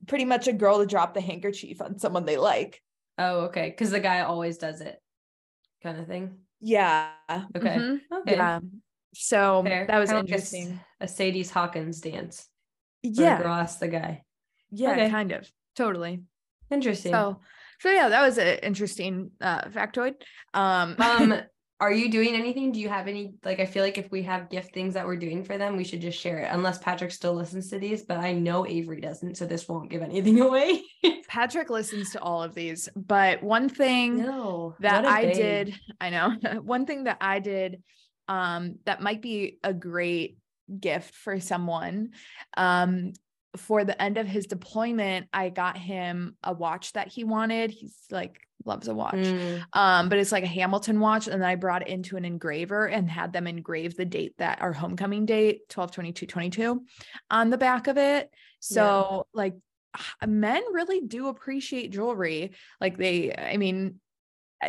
pretty much a girl to drop the handkerchief on someone they like. Oh, okay. Cause the guy always does it kind of thing. Yeah. Okay. Mm-hmm. Okay. Yeah. So Fair. that was interesting. A Sadie's Hawkins dance. Yeah. girl asked the guy. Yeah, okay. kind of. Totally. Interesting. So so yeah, that was an interesting uh factoid. Um um are you doing anything? Do you have any like I feel like if we have gift things that we're doing for them, we should just share it unless Patrick still listens to these, but I know Avery doesn't, so this won't give anything away. Patrick listens to all of these, but one thing no, that I babe. did, I know, one thing that I did um that might be a great gift for someone um for the end of his deployment, I got him a watch that he wanted. He's like loves a watch. Mm. Um, but it's like a Hamilton watch. And then I brought it into an engraver and had them engrave the date that our homecoming date, 12 22 22, on the back of it. So yeah. like men really do appreciate jewelry. Like they, I mean,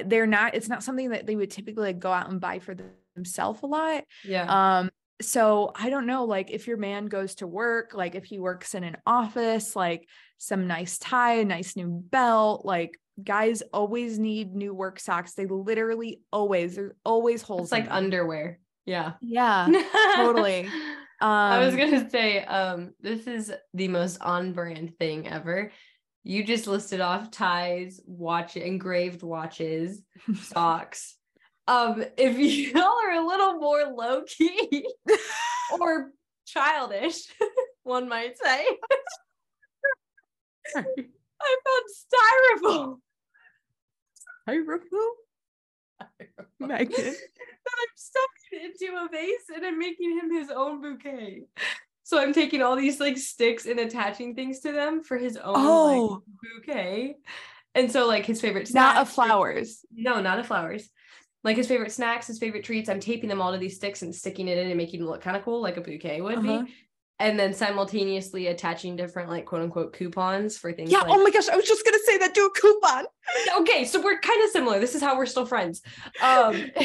they're not, it's not something that they would typically like go out and buy for themselves a lot. Yeah. Um, so I don't know, like if your man goes to work, like if he works in an office, like some nice tie, a nice new belt, like guys always need new work socks. They literally always, there's always holes. It's like underwear. Yeah. Yeah. totally. Um, I was um, gonna say, um, this is the most on brand thing ever. You just listed off ties, watch engraved watches, socks, um, if y'all are a little more low key or childish, one might say, I found styrofoam. Styrofoam? Megan. that I'm stuffing into a vase and I'm making him his own bouquet. So I'm taking all these like sticks and attaching things to them for his own oh. like, bouquet. And so like his favorite not of flowers. No, not of flowers like his favorite snacks, his favorite treats. I'm taping them all to these sticks and sticking it in and making it look kind of cool, like a bouquet would uh-huh. be. And then simultaneously attaching different, like quote unquote, coupons for things. Yeah. Like- oh my gosh. I was just gonna say that. Do a coupon. okay. So we're kind of similar. This is how we're still friends. Um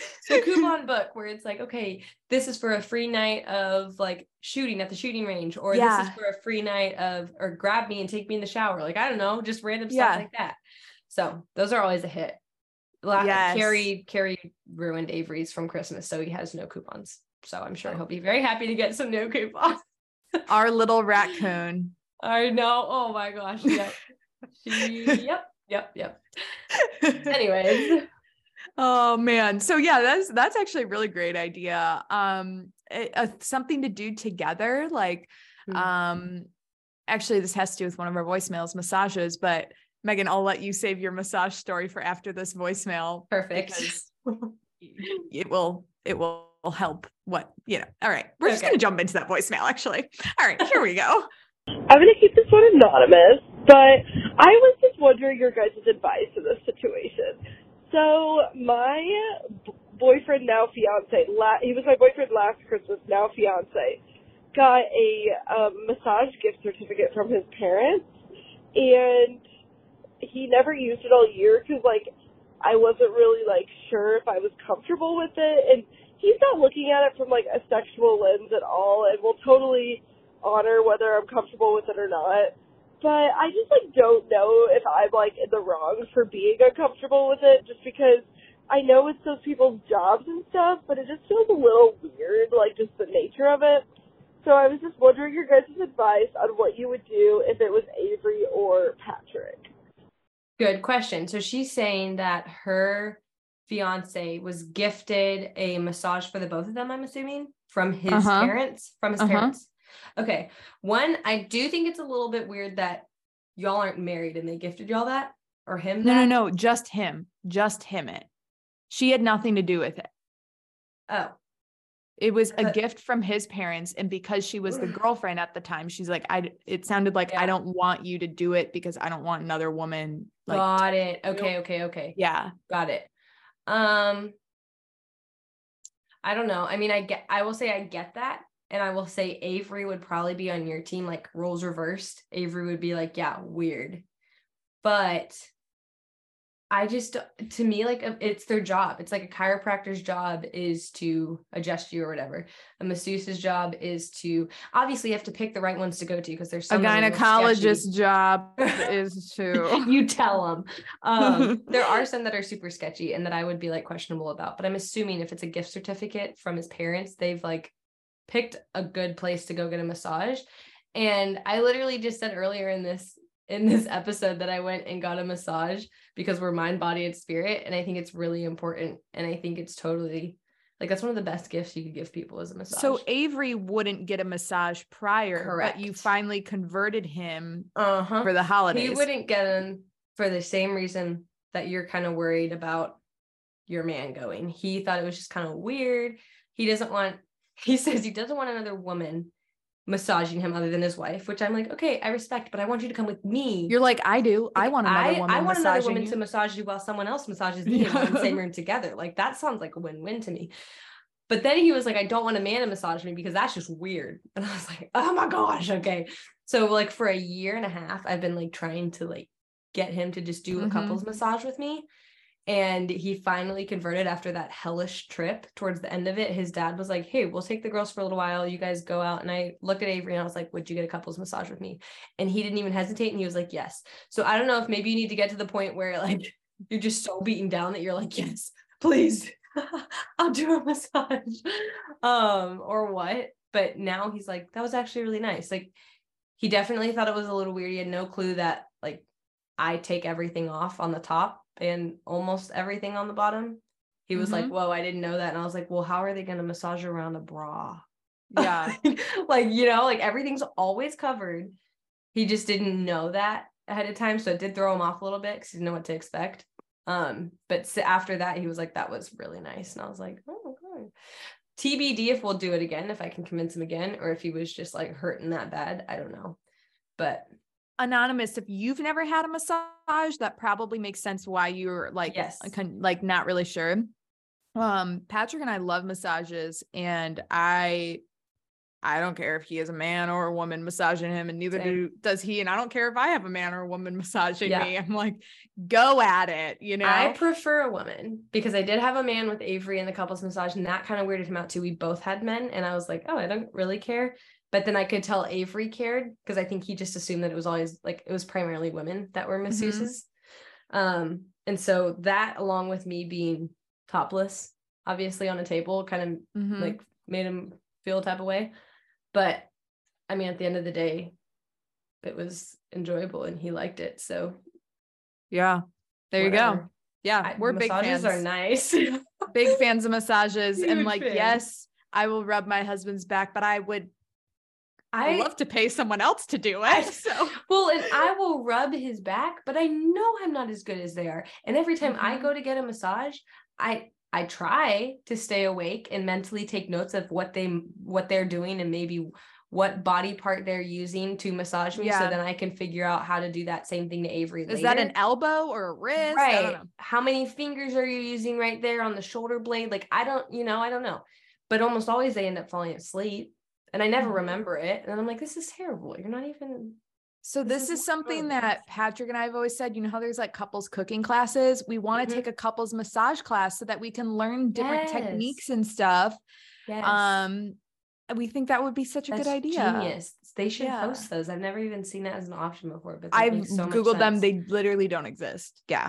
the coupon book where it's like, okay, this is for a free night of like shooting at the shooting range, or yeah. this is for a free night of or grab me and take me in the shower. Like, I don't know, just random stuff yeah. like that. So those are always a hit. La- yes. Carrie Carrie ruined Avery's from Christmas, so he has no coupons. So I'm sure he'll be very happy to get some new coupons. Our little raccoon. I know. Oh my gosh. Yep. she, yep. Yep. Yep. Anyways. Oh man. So yeah, that's that's actually a really great idea. Um it, uh, something to do together like mm-hmm. um actually this has to do with one of our voicemails massages, but Megan, I'll let you save your massage story for after this voicemail. Perfect. it will it will help what you know. All right. We're okay. just gonna jump into that voicemail actually. All right, here we go. I'm gonna keep this one anonymous, but I was just wondering your guys' advice in this situation. So my b- boyfriend, now fiance, la- he was my boyfriend last Christmas, now fiance, got a um, massage gift certificate from his parents, and he never used it all year because like I wasn't really like sure if I was comfortable with it, and he's not looking at it from like a sexual lens at all, and will totally honor whether I'm comfortable with it or not. But I just like don't know if I'm like in the wrong for being uncomfortable with it, just because I know it's those people's jobs and stuff, but it just feels a little weird, like just the nature of it. So I was just wondering your guys' advice on what you would do if it was Avery or Patrick. Good question. So she's saying that her fiance was gifted a massage for the both of them, I'm assuming, from his uh-huh. parents. From his uh-huh. parents. Okay. One, I do think it's a little bit weird that y'all aren't married and they gifted y'all that or him. No, no, no, just him. Just him it. She had nothing to do with it. Oh. It was a gift from his parents. And because she was the girlfriend at the time, she's like, I, it sounded like, yeah. I don't want you to do it because I don't want another woman. Like, Got it. Okay. Okay. Okay. Yeah. Got it. Um, I don't know. I mean, I get, I will say I get that. And I will say Avery would probably be on your team, like roles reversed. Avery would be like, yeah, weird. But I just, to me, like it's their job. It's like a chiropractor's job is to adjust you or whatever. A masseuse's job is to obviously you have to pick the right ones to go to because there's a gynecologist's job is to you tell them. Um, there are some that are super sketchy and that I would be like questionable about. But I'm assuming if it's a gift certificate from his parents, they've like picked a good place to go get a massage. And I literally just said earlier in this in this episode that I went and got a massage because we're mind, body, and spirit. And I think it's really important. And I think it's totally Like that's one of the best gifts you could give people as a massage. So Avery wouldn't get a massage prior, Correct. but you finally converted him uh-huh. for the holidays. He wouldn't get him for the same reason that you're kind of worried about your man going. He thought it was just kind of weird. He doesn't want, he says he doesn't want another woman massaging him other than his wife, which I'm like, okay, I respect, but I want you to come with me. You're like, I do. I want another woman. I want another woman you. to massage you while someone else massages me we're in the same room together. Like that sounds like a win-win to me. But then he was like, I don't want a man to massage me because that's just weird. And I was like, oh my gosh, okay. So like for a year and a half, I've been like trying to like get him to just do a Mhm. couples massage with me. And he finally converted after that hellish trip towards the end of it. His dad was like, Hey, we'll take the girls for a little while. You guys go out. And I looked at Avery and I was like, Would you get a couples massage with me? And he didn't even hesitate. And he was like, Yes. So I don't know if maybe you need to get to the point where like you're just so beaten down that you're like, Yes, please. I'll do a massage. Um, or what. But now he's like, that was actually really nice. Like he definitely thought it was a little weird. He had no clue that like I take everything off on the top and almost everything on the bottom. He was like, Mhm. Whoa, I didn't know that. And I was like, Well, how are they gonna massage around a bra? Yeah. like, you know, like everything's always covered. He just didn't know that ahead of time. So it did throw him off a little bit because he didn't know what to expect. Um, but after that, he was like, that was really nice. And I was like, oh, okay. TBD if we'll do it again, if I can convince him again, or if he was just like hurting that bad. I don't know. But Anonymous, if you've never had a massage, that probably makes sense why you're like, Yes. like not really sure. Um, Patrick and I love massages, and I, I don't care if he is a man or a woman massaging him, and neither Same. do does he. And I don't care if I have a man or a woman massaging Yeah. me. I'm like, go at it, you know. I prefer a woman because I did have a man with Avery in the couples massage, and that kind of weirded him out too. We both had men, and I was like, oh, I don't really care. But then I could tell Avery cared because I think he just assumed that it was always like it was primarily women that were masseuses. Um, and so that, along with me being topless, obviously on a table, kind of Mhm. like made him feel a type of way. But I mean, at the end of the day, it was enjoyable and he liked it. So yeah, there you go. Yeah, I- we're big massages fans. are nice. big fans of massages, and like, fan. yes, I will rub my husband's back, but I would I love to pay someone else to do it. I- so well, and I will rub his back, but I know I'm not as good as they are. And every time I Mhm. go to get a massage, I I try to stay awake and mentally take notes of what they what they're doing and maybe what body part they're using to massage me Yeah. so then I can figure out how to do that same thing to Avery is that an elbow or a wrist? I don't right know. how many fingers are you using right there on the shoulder blade like i don't you know i don't know but almost always they end up falling asleep and i never remember it and i'm like this is terrible you're not even So This this, is is something that Patrick and I have always said. You know how there's like couples cooking classes? We want to Mhm. take a couples massage class so that we can learn different Yes. techniques and stuff. yes Um, we think that would be such a That's good idea. genius they should Yeah. post those i've never even seen that as an option before but I've so googled them; they literally don't exist. Yeah.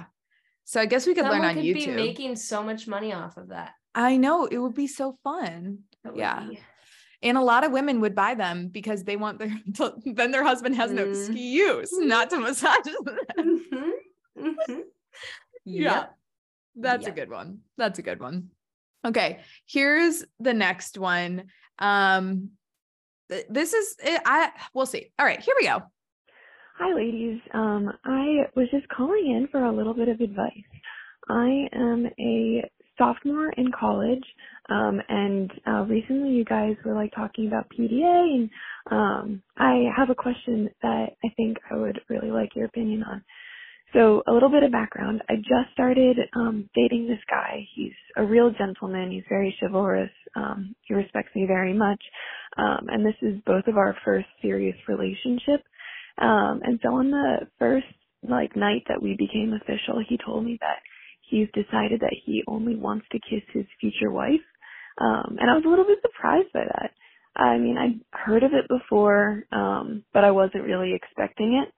So I guess we could Someone learn on could YouTube. be making so much money off of that, I know it would be so fun. That Yeah. be- And a lot of women would buy them because they want their to, then their husband has no Mhm. excuse not to massage them. Mhm, mhm. Yeah. Yep. That's Yep. a good one. That's a good one. Okay, here's the next one. Um th- this is it, I we'll see. All right, here we go. Hi, ladies. Um, I was just calling in for a little bit of advice. I am a sophomore in college, um, and uh, recently you guys were like talking about PDA, and um, I have a question that I think I would really like your opinion on. So, a little bit of background. I just started um, dating this guy. He's a real gentleman. He's very chivalrous. Um, he respects me very much, um, and this is both of our first serious relationship. Um, and so on the first like night that we became official, he told me that he's decided that he only wants to kiss his future wife. Um, and I was a little bit surprised by that. I mean, I'd heard of it before, um, but I wasn't really expecting it.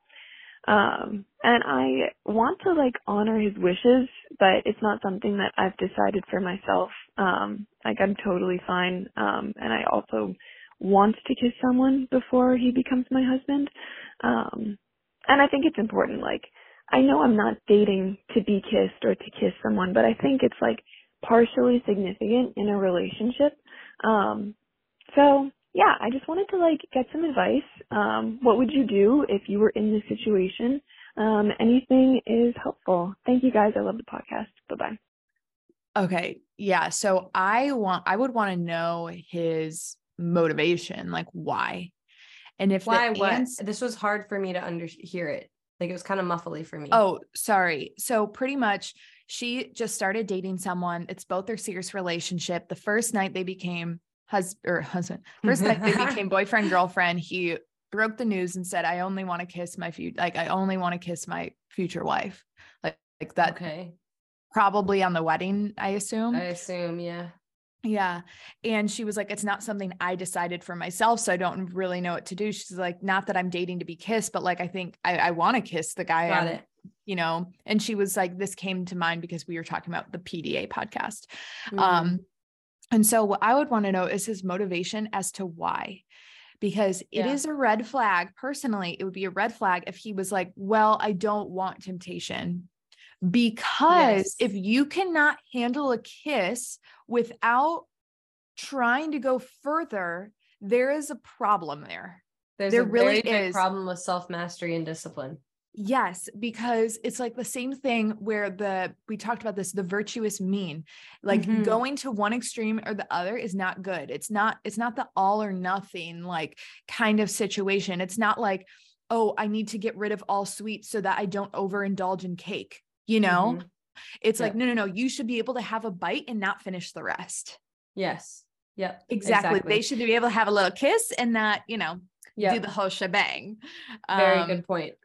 Um, and I want to like honor his wishes, but it's not something that I've decided for myself. Um, like I'm totally fine. Um, and I also want to kiss someone before he becomes my husband. Um, and I think it's important. Like, I know I'm not dating to be kissed or to kiss someone, but I think it's like partially significant in a relationship. Um, so yeah, I just wanted to like get some advice. Um, what would you do if you were in this situation? Um, anything is helpful. Thank you guys. I love the podcast. Bye bye. Okay. Yeah. So I want, I would want to know his motivation, like why. And if why, what? Answer, this was hard for me to under hear it. Like it was kind of muffly for me. Oh, sorry. So pretty much she just started dating someone. It's both their serious relationship. The first night they became husband or er, husband, first night they became boyfriend, girlfriend. He broke the news and said, I only want to kiss my future, like I only want to kiss my future wife. Like, like that. Okay. Probably on the wedding, I assume. I assume, yeah. Yeah. And she was like, it's not something I decided for myself. So I don't really know what to do. She's like, not that I'm dating to be kissed, but like, I think I, I want to kiss the guy. Got it. You know, and she was like, this came to mind because we were talking about the PDA podcast. Mm-hmm. Um, and so what I would want to know is his motivation as to why. Because it yeah. is a red flag. Personally, it would be a red flag if he was like, Well, I don't want temptation because yes. if you cannot handle a kiss without trying to go further, there is a problem there. There's there really is a problem with self mastery and discipline. Yes, because it's like the same thing where the we talked about this the virtuous mean. Like mm-hmm. going to one extreme or the other is not good. It's not it's not the all or nothing like kind of situation. It's not like, "Oh, I need to get rid of all sweets so that I don't overindulge in cake." You know? Mm-hmm. It's yep. like, "No, no, no, you should be able to have a bite and not finish the rest." Yes. Yep. Exactly. exactly. They should be able to have a little kiss and not, you know, yep. do the whole shebang. Very um, good point.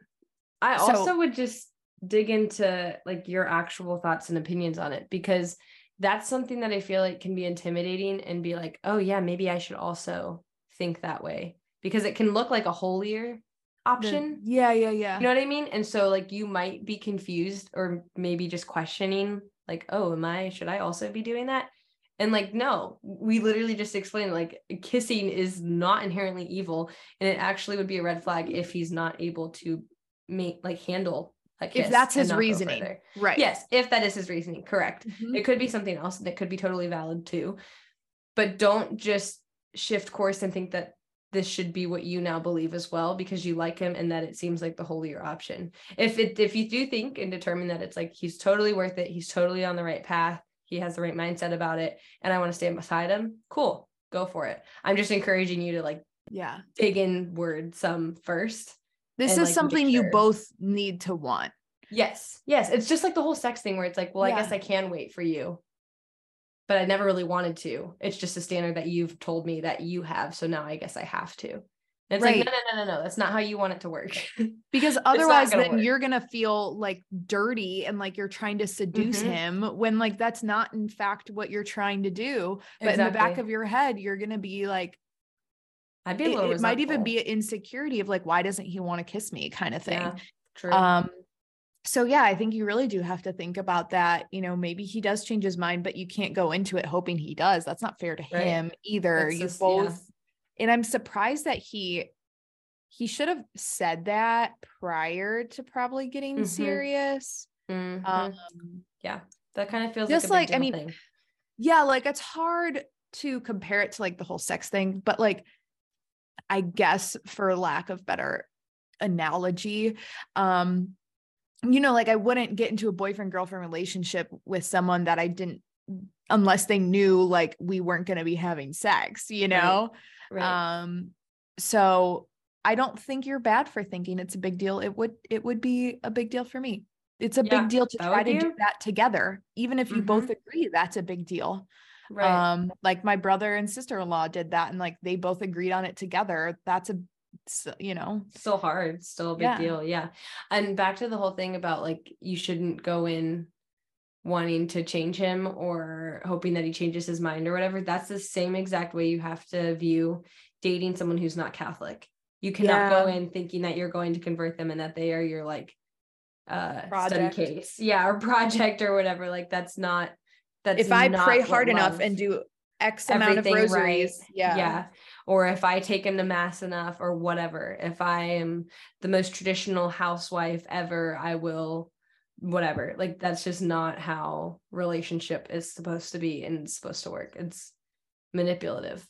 I so, also would just dig into like your actual thoughts and opinions on it because that's something that I feel like can be intimidating and be like, oh yeah, maybe I should also think that way because it can look like a holier option. The, yeah, yeah, yeah. You know what I mean? And so like you might be confused or maybe just questioning like, oh, am I should I also be doing that? And like, no, we literally just explained like kissing is not inherently evil. And it actually would be a red flag if he's not able to make like handle like if that's his reasoning right yes if that is his reasoning correct mm-hmm. it could be something else that could be totally valid too but don't just shift course and think that this should be what you now believe as well because you like him and that it seems like the holier option if it if you do think and determine that it's like he's totally worth it he's totally on the right path he has the right mindset about it and i want to stand beside him cool go for it i'm just encouraging you to like yeah dig inward some first this is like, something sure. you both need to want. Yes. Yes. It's just like the whole sex thing where it's like, well, yeah. I guess I can wait for you. But I never really wanted to. It's just a standard that you've told me that you have. So now I guess I have to. And it's right. like, no, no, no, no, no. That's not how you want it to work. because otherwise, then work. you're going to feel like dirty and like you're trying to seduce mm-hmm. him when, like, that's not, in fact, what you're trying to do. But exactly. in the back of your head, you're going to be like, I'd be a little. It, it might even be an insecurity of like, why doesn't he want to kiss me, kind of thing. Yeah, true. Um, so yeah, I think you really do have to think about that. You know, maybe he does change his mind, but you can't go into it hoping he does. That's not fair to right. him either. That's you just, both, yeah. and I'm surprised that he he should have said that prior to probably getting mm-hmm. serious. Mm-hmm. Um, yeah, that kind of feels just like, like I mean, thing. yeah, like it's hard to compare it to like the whole sex thing, but like I guess for lack of better analogy, um, you know, like I wouldn't get into a boyfriend girlfriend relationship with someone that I didn't unless they knew like we weren't going to be having sex, you know? Right. right. Um so I don't think you're bad for thinking it's a big deal. It would it would be a big deal for me. It's a yeah, big deal to try to do that together. Even if you mm-hmm. both agree that's a big deal. Right. Um, like my brother and sister-in-law did that and like they both agreed on it together. That's a you know still hard still a big yeah. deal yeah and back to the whole thing about like you shouldn't go in wanting to change him or hoping that he changes his mind or whatever that's the same exact way you have to view dating someone who's not catholic you cannot yeah. go in thinking that you're going to convert them and that they are your like uh project. study case yeah or project or whatever like that's not that's if I pray hard enough and do X amount of rosaries. Right. Yeah. Yeah. Or if I take him to mass enough or whatever. If I am the most traditional housewife ever, I will whatever. Like that's just not how relationship is supposed to be and it's supposed to work. It's manipulative.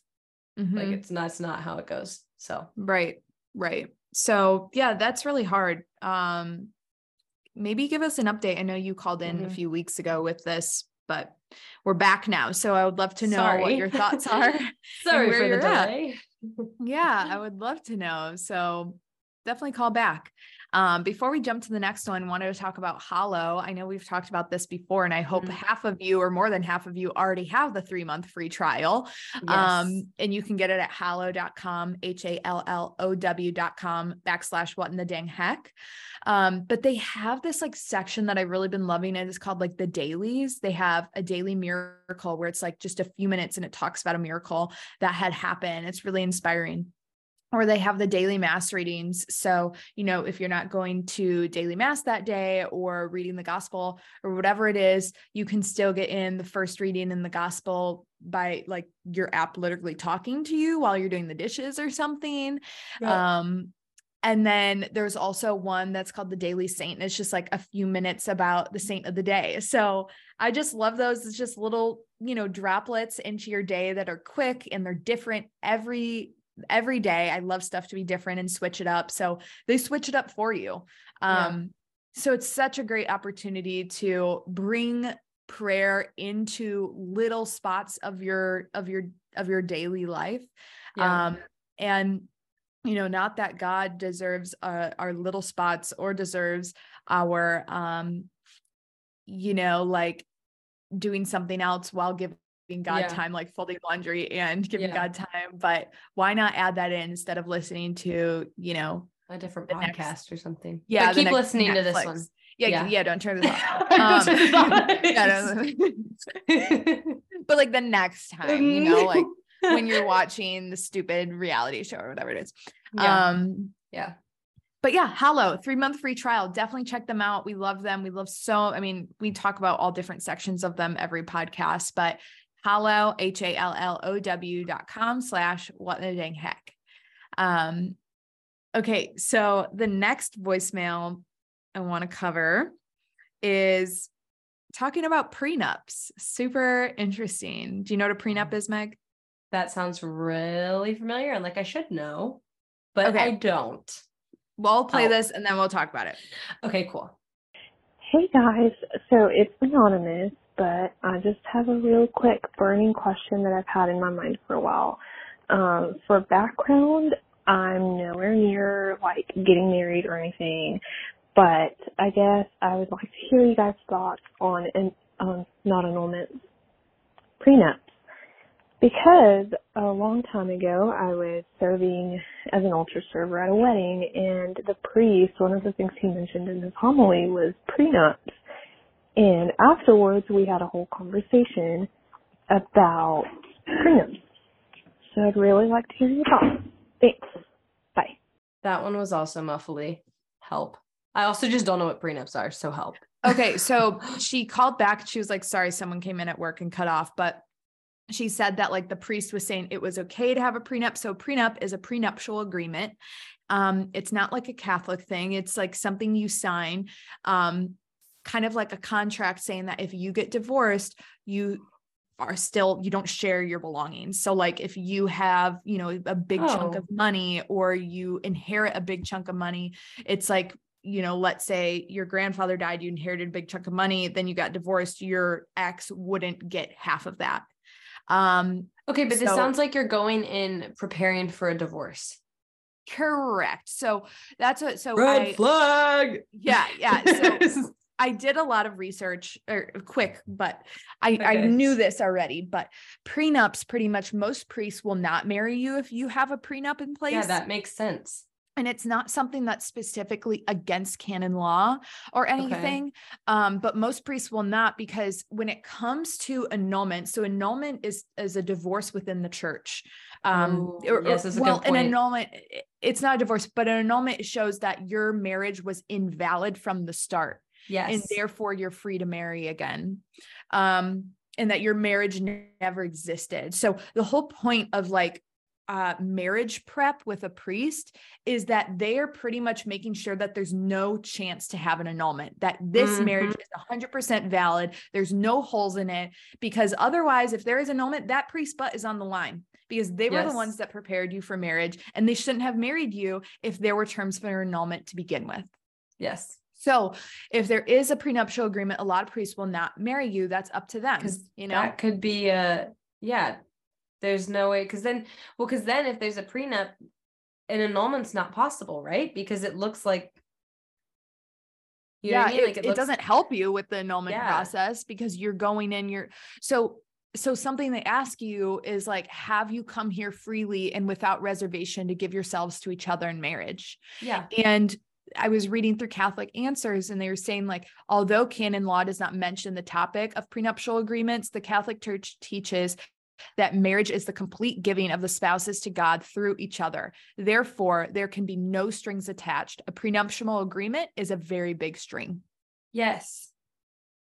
Mm-hmm. Like it's not, it's not how it goes. So right, right. So yeah, that's really hard. Um, maybe give us an update. I know you called in mm-hmm. a few weeks ago with this, but we're back now. So I would love to know Sorry. what your thoughts are. Sorry for the delay. yeah, I would love to know. So definitely call back. Um, before we jump to the next one, wanted to talk about Hallow. I know we've talked about this before, and I hope mm-hmm. half of you or more than half of you already have the three month free trial. Yes. Um, and you can get it at hallow.com, H A L L O W.com backslash what in the dang heck. Um, but they have this like section that I've really been loving. It is called like the dailies. They have a daily miracle where it's like just a few minutes and it talks about a miracle that had happened. It's really inspiring or they have the daily mass readings. So, you know, if you're not going to daily mass that day or reading the gospel or whatever it is, you can still get in the first reading in the gospel by like your app literally talking to you while you're doing the dishes or something. Um, and then there's also one that's called the Daily Saint. And it's just like a few minutes about the saint of the day. So I just love those. It's just little, you know, droplets into your day that are quick and they're different every every day. I love stuff to be different and switch it up. So they switch it up for you. Um, yeah. so it's such a great opportunity to bring prayer into little spots of your of your of your daily life. Yeah. Um, and you know, not that God deserves uh, our little spots or deserves our um, you know, like doing something else while giving giving God yeah. time, like folding laundry and giving yeah. God time. But why not add that in instead of listening to, you know, a different podcast next, or something? Yeah. But keep listening Netflix. to this one. Yeah, yeah, yeah, don't turn this off. Um, turn this off. but like the next time, you know, like when you're watching the stupid reality show or whatever it is. Yeah. Um, yeah but yeah, Hallow, three month free trial. Definitely check them out. We love them. We love so, I mean, we talk about all different sections of them every podcast, but hallow, H A L L O W dot com slash what the dang heck. Um, okay. So the next voicemail I want to cover is talking about prenups. Super interesting. Do you know what a prenup is, Meg? That sounds really familiar and like I should know, but okay. I don't. Well, I'll play oh. this and then we'll talk about it. Okay, cool. Hey guys, so it's anonymous but I just have a real quick burning question that I've had in my mind for a while. Um, for background, I'm nowhere near like getting married or anything, but I guess I would like to hear you guys' thoughts on on not annulments, prenups. Because a long time ago, I was serving as an altar server at a wedding, and the priest, one of the things he mentioned in his homily was prenups. And afterwards, we had a whole conversation about prenups. So I'd really like to hear your thoughts. Thanks. Bye. That one was also muffly. Help. I also just don't know what prenups are, so help. Okay, so she called back. She was like, sorry, someone came in at work and cut off. But she said that like the priest was saying it was okay to have a prenup. So prenup is a prenuptial agreement. Um, it's not like a Catholic thing. It's like something you sign. Um, kind of like a contract saying that if you get divorced, you are still you don't share your belongings. So like if you have, you know, a big oh. chunk of money or you inherit a big chunk of money, it's like you know, let's say your grandfather died, you inherited a big chunk of money, then you got divorced, your ex wouldn't get half of that. Um, okay, but so, this sounds like you're going in preparing for a divorce. Correct. So that's what so red I, flag. Yeah, yeah. So I did a lot of research or quick, but I, okay. I knew this already. But prenups, pretty much most priests will not marry you if you have a prenup in place. Yeah, that makes sense. And it's not something that's specifically against canon law or anything. Okay. Um, but most priests will not because when it comes to annulment, so annulment is is a divorce within the church. Um, Ooh, or, yes, well, an annulment, it's not a divorce, but an annulment shows that your marriage was invalid from the start. Yes. And therefore you're free to marry again. Um, and that your marriage never existed. So the whole point of like uh, marriage prep with a priest is that they are pretty much making sure that there's no chance to have an annulment, that this mm-hmm. marriage is 100% valid. There's no holes in it. Because otherwise, if there is annulment, that priest butt is on the line because they were yes. the ones that prepared you for marriage and they shouldn't have married you if there were terms for annulment to begin with. Yes. So if there is a prenuptial agreement, a lot of priests will not marry you. That's up to them. You know that could be a yeah. There's no way because then well because then if there's a prenup, an annulment's not possible, right? Because it looks like you yeah, I mean? like it, it, doesn't help you with the annulment yeah. process because you're going in. You're so so something they ask you is like have you come here freely and without reservation to give yourselves to each other in marriage yeah and I was reading through Catholic answers and they were saying like although canon law does not mention the topic of prenuptial agreements the Catholic Church teaches that marriage is the complete giving of the spouses to God through each other. Therefore, there can be no strings attached. A prenuptial agreement is a very big string. Yes.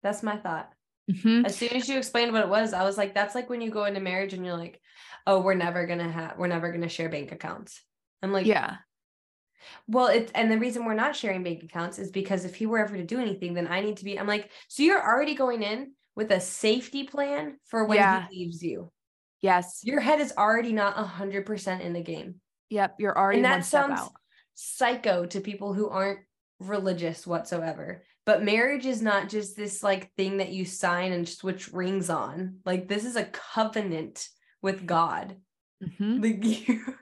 That's my thought. Mm-hmm. As soon as you explained what it was, I was like, that's like when you go into marriage and you're like, oh, we're never going to have, we're never going to share bank accounts. I'm like, yeah. Well, it's and the reason we're not sharing bank accounts is because if he were ever to do anything, then I need to be. I'm like, so you're already going in with a safety plan for when yeah. he leaves you. Yes. Your head is already not a hundred percent in the game. Yep. You're already and that sounds out. psycho to people who aren't religious whatsoever. But marriage is not just this like thing that you sign and switch rings on. Like this is a covenant with God. Mm-hmm. Like you,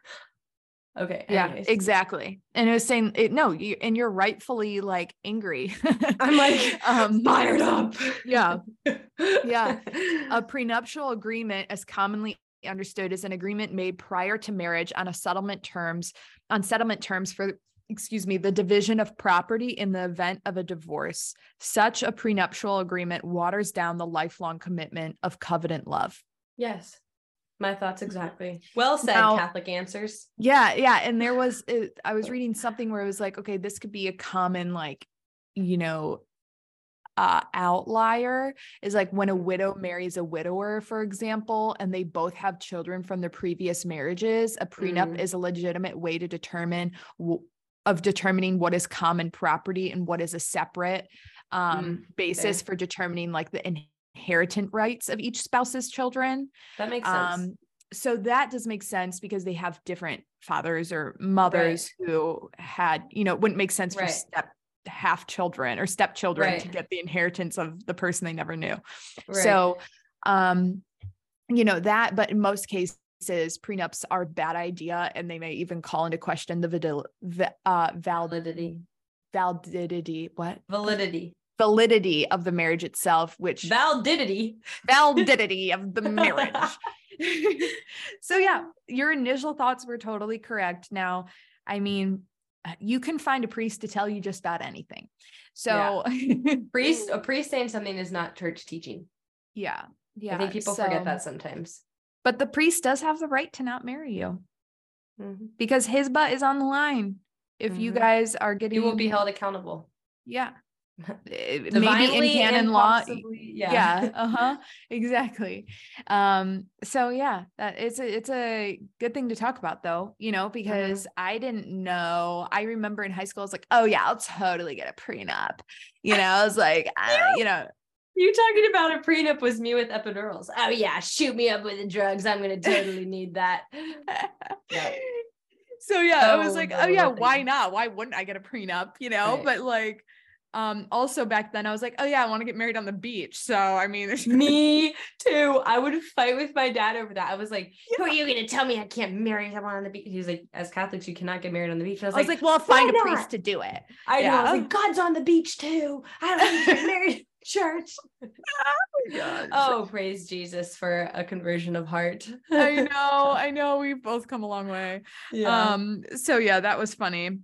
Okay. Anyways. Yeah, exactly. And it was saying it, no, you, and you're rightfully like angry. I'm like um, fired up. Yeah. Yeah. A prenuptial agreement, as commonly understood, is an agreement made prior to marriage on a settlement terms, on settlement terms for excuse me, the division of property in the event of a divorce. Such a prenuptial agreement waters down the lifelong commitment of covenant love. Yes. My thoughts exactly. Well said, now, Catholic answers. Yeah, yeah. And there was, I was reading something where it was like, okay, this could be a common, like, you know, uh, outlier is like when a widow marries a widower, for example, and they both have children from their previous marriages. A prenup mm. is a legitimate way to determine w- of determining what is common property and what is a separate um, mm. basis okay. for determining like the inheritance rights of each spouse's children. That makes sense. Um, so that does make sense because they have different fathers or mothers right. who had, you know, it wouldn't make sense for step half children or stepchildren right. to get the inheritance of the person they never knew. So, um, you know, that, but in most cases, prenups are a bad idea and they may even call into question the vidil- uh, validity validity what validity validity of the marriage itself, which validity, validity of the marriage. so yeah, your initial thoughts were totally correct. Now, I mean, you can find a priest to tell you just about anything. So yeah. priest, a priest saying something is not church teaching. Yeah. Yeah. I think people so, forget that sometimes. But the priest does have the right to not marry you mm-hmm. because his butt is on the line. If mm-hmm. you guys are getting, you will be held accountable. Yeah. Eh, maybe in canon law yeah, yeah uh-huh exactly um so yeah that it's a it's a good thing to talk about though you know because mm-hmm. i didn't know i remember in high school i was like oh yeah i'll totally get a prenup you know i was like uh, you know you talking about a prenup was me with epidurals oh yeah shoot me up with the drugs i'm gonna totally need that yeah so yeah, oh, I was like, oh yeah, why not? Why wouldn't I get a prenup? You know, right. but like um also back then i was like oh yeah i want to get married on the beach. So i mean there's me too. I would fight with my dad over that. I was like who are you going to tell me i can't marry someone on the beach? He was like as catholics you cannot get married on the beach. I was, I was like, like, well find a not? priest to do it. I yeah. know. I was like god's on the beach too. I don't get married church. Oh, oh praise jesus for a conversion of heart. I know i know. We've both come a long way. Yeah. um so yeah that was funny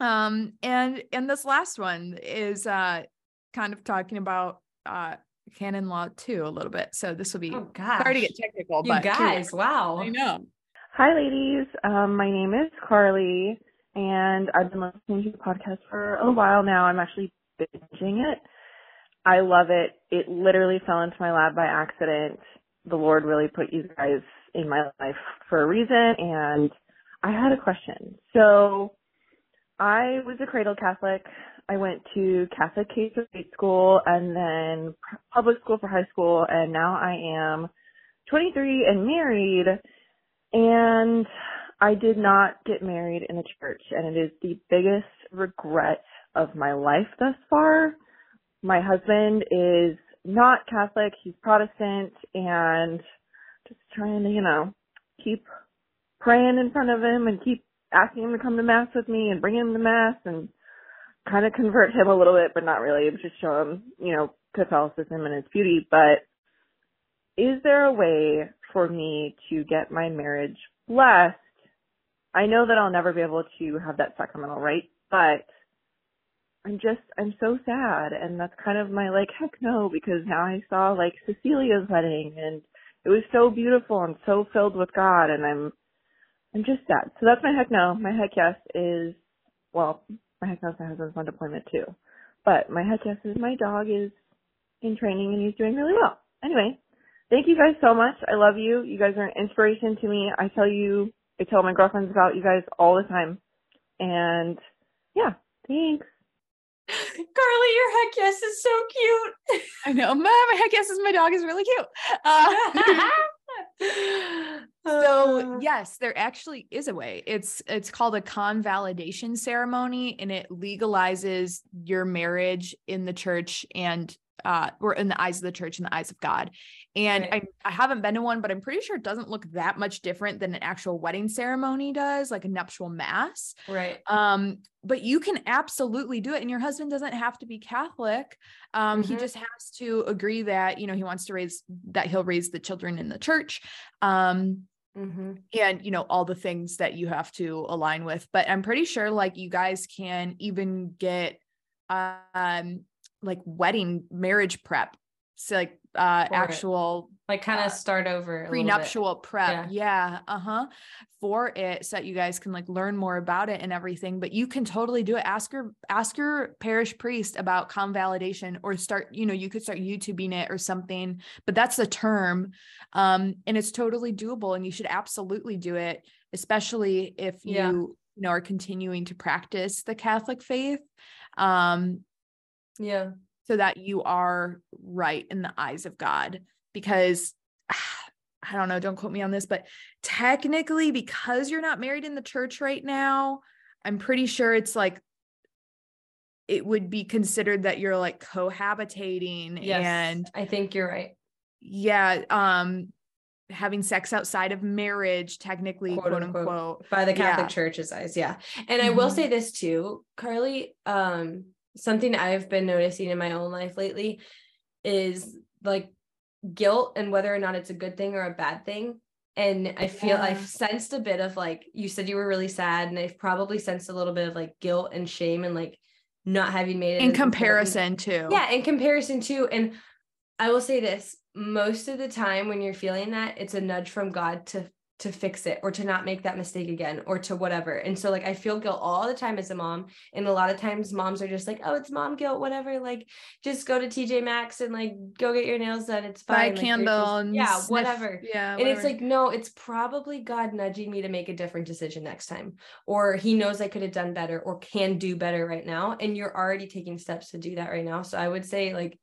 um, and and this last one is uh kind of talking about uh canon law too a little bit. So this will be oh, gosh. sorry to get technical, you but guys, wow. I know. Hi ladies. Um, my name is Carly and I've been listening to the podcast for a while now. I'm actually binging it. I love it. It literally fell into my lap by accident. The Lord really put you guys in my life for a reason and I had a question. So I was a cradle Catholic. I went to Catholic K through school and then public school for high school and now I am 23 and married and I did not get married in a church and it is the biggest regret of my life thus far. My husband is not Catholic, he's Protestant and just trying to, you know, keep praying in front of him and keep asking him to come to mass with me and bring him to mass and kind of convert him a little bit, but not really. Just show him, you know, Catholicism and its beauty. But is there a way for me to get my marriage blessed? I know that I'll never be able to have that sacramental right, but I'm just, I'm so sad. And that's kind of my like, heck no, because now I saw like Cecilia's wedding and it was so beautiful and so filled with God. And I'm, I'm just sad. So that's my heck no. My heck yes is, well, my heck no is my husband's on deployment too. But my heck yes is my dog is in training and he's doing really well. Anyway, thank you guys so much. I love you. You guys are an inspiration to me. I tell you, I tell my girlfriends about you guys all the time. And yeah, thanks. Carly, your heck yes is so cute. I know. My, my heck yes is my dog is really cute. Uh, so uh. yes, there actually is a way. It's it's called a convalidation ceremony and it legalizes your marriage in the church and uh or in the eyes of the church and the eyes of God. And right. I, I haven't been to one, but I'm pretty sure it doesn't look that much different than an actual wedding ceremony does, like a nuptial mass. Right. Um, but you can absolutely do it. And your husband doesn't have to be Catholic. Um, mm-hmm. he just has to agree that, you know, he wants to raise that he'll raise the children in the church. Um, Mm-hmm. and you know all the things that you have to align with but i'm pretty sure like you guys can even get um like wedding marriage prep so like uh actual it. like kind of uh, start over prenuptial prep. Yeah, yeah uh-huh. For it so that you guys can like learn more about it and everything but you can totally do it. Ask your ask your parish priest about convalidation or start you know you could start youtubing it or something but that's the term um and it's totally doable and you should absolutely do it especially if you yeah. you know are continuing to practice the catholic faith um yeah so that you are right in the eyes of God. Because I don't know, don't quote me on this, but technically, because you're not married in the church right now, I'm pretty sure it's like it would be considered that you're like cohabitating yes, and I think you're right. Yeah, um having sex outside of marriage technically quote, quote unquote, unquote, by the Catholic yeah. Church's eyes, yeah. And. I will mm-hmm. say this too, Carly, um something I've been noticing in my own life lately is like guilt and whether or not it's a good thing or a bad thing. And I feel yeah. I've sensed a bit of like, you said you were really sad, and I've probably sensed a little bit of like guilt and shame and like not having made it in comparison important. to. Yeah, in comparison to. And I will say this most of the time when you're feeling that, it's a nudge from God to to fix it or to not make that mistake again or to whatever. And so like I feel guilt all the time as a mom. And a lot of times moms are just like, oh, it's mom guilt, whatever. Like just go to TJ Maxx and like go get your nails done. It's fine. Buy like, candle. Just, yeah, sniff, whatever. Yeah. And it's like, no, it's probably God nudging me to make a different decision next time. Or he knows I could have done better or can do better right now. And you're already taking steps to do that right now. So I would say like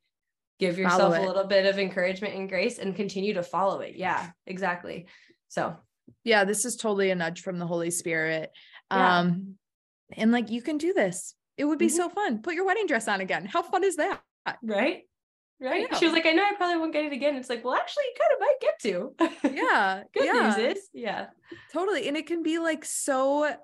give yourself a little bit of encouragement and grace and continue to follow it. Yeah, exactly. So yeah, this is totally a nudge from the Holy Spirit. Yeah. Um, and like you can do this. It would be mm-hmm. so fun. Put your wedding dress on again. How fun is that? Right. Right. She was like, I know I probably won't get it again. It's like, well, actually, you kind of might get to. Yeah. Good yeah. news is, yeah. Totally. And it can be like so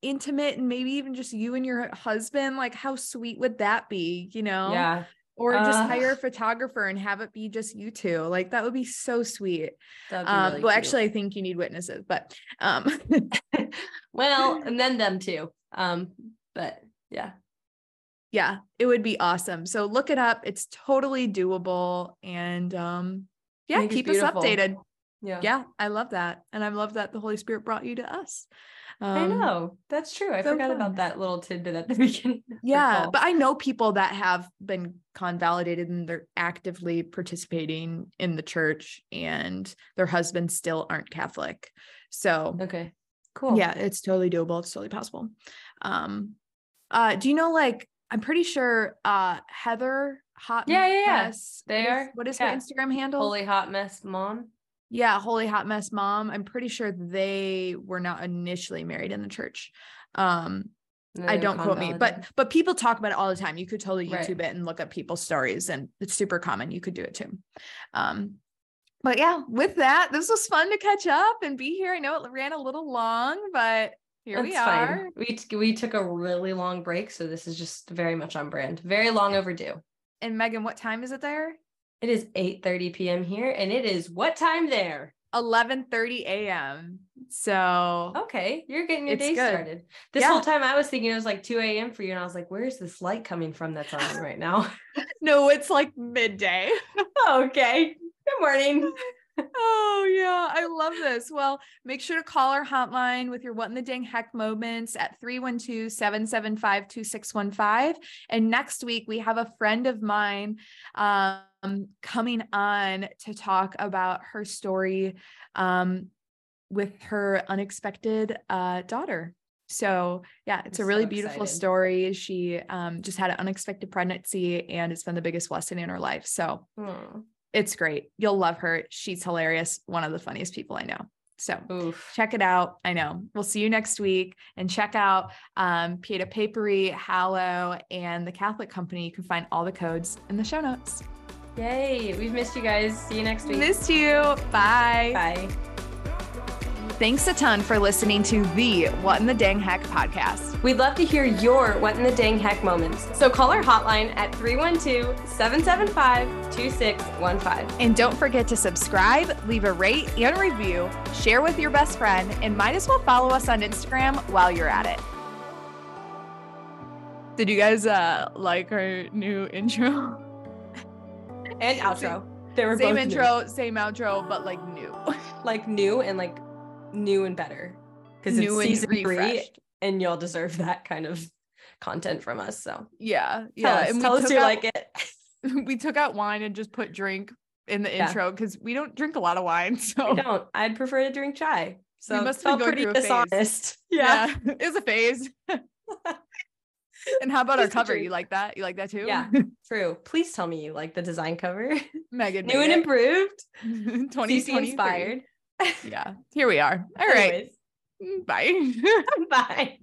intimate and maybe even just you and your husband. Like, how sweet would that be? You know? Yeah or just uh, hire a photographer and have it be just you two like that would be so sweet um really well cute. actually i think you need witnesses but um well and then them too um but yeah yeah it would be awesome so look it up it's totally doable and um yeah keep us updated Yeah. Yeah, I love that. And I love that the Holy Spirit brought you to us. I Um, know. That's true. I so forgot fun. about that little tidbit at the beginning. of the Yeah, but I know people that have been convalidated and they're actively participating in the church and their husbands still aren't Catholic. So okay. Cool. yeah, it's totally doable. It's totally possible. Um uh do you know like I'm pretty sure uh Heather Hot Yeah, yeah, yeah. Mess- They what is- are. what is Yeah. her Instagram handle? Holy hot mess mom. Yeah, Holy Hot Mess Mom. I'm pretty sure they were not initially married in the church. Um I don't quote me, but but people talk about it all the time. You could totally Right. YouTube it and look up people's stories, and it's super common. You could do it too. Um, but yeah, with that, this was fun to catch up and be here. I know it ran a little long, but here we are. fine. We t- we took a really long break, so this is just very much on brand. Very long overdue. And Megan, what time is it there? It is 8:30 p.m. here, and it is what time there? 11:30 a.m. So Okay, you're getting your day good. started. This Yeah. whole time I was thinking it was like 2 a.m. for you, and I was like, where's this light coming from that's on right now? no, it's like midday. okay. Good morning. Oh yeah, I love this. Well, make sure to call our hotline with your what in the dang heck moments at 312-775-2615. And next week we have a friend of mine um coming on to talk about her story um with her unexpected uh daughter. So yeah, it's I'm a really so beautiful excited. story. She um just had an unexpected pregnancy and it's been the biggest blessing in her life. So it's great. You'll love her. She's hilarious. One of the funniest people I know. So oof. check it out. I know. We'll see you next week and check out um, Pieta Papery, Hallow, and the Catholic Company. You can find all the codes in the show notes. Yay. We've missed you guys. See you next week. Missed you. Bye. Bye. Thanks a ton for listening to the What in the Dang Heck podcast. We'd love to hear your what in the dang heck moments. So call our hotline at 312 775 2615. And don't forget to subscribe, leave a rate and review, share with your best friend, and might as well follow us on Instagram while you're at it. Did you guys uh like our new intro? And outro. They were Same both new. intro, same outro, but like new. Like new and like new and better. Because it's New and season three and y'all deserve that kind of content from us. So Yeah, tell yeah. us, and we tell us you out- like it. we took out wine and just put drink in the Yeah. intro because we don't drink a lot of wine. So I don't. I'd prefer to drink chai. So We must felt pretty going through a phase. dishonest. yeah, it was a phase. and how about our cover? You like that? You like that too? Yeah. True. Please tell me you like the design cover. Megan, New and improved. Twenty CC inspired. Yeah, here we are. All right, Anyways, bye. Bye.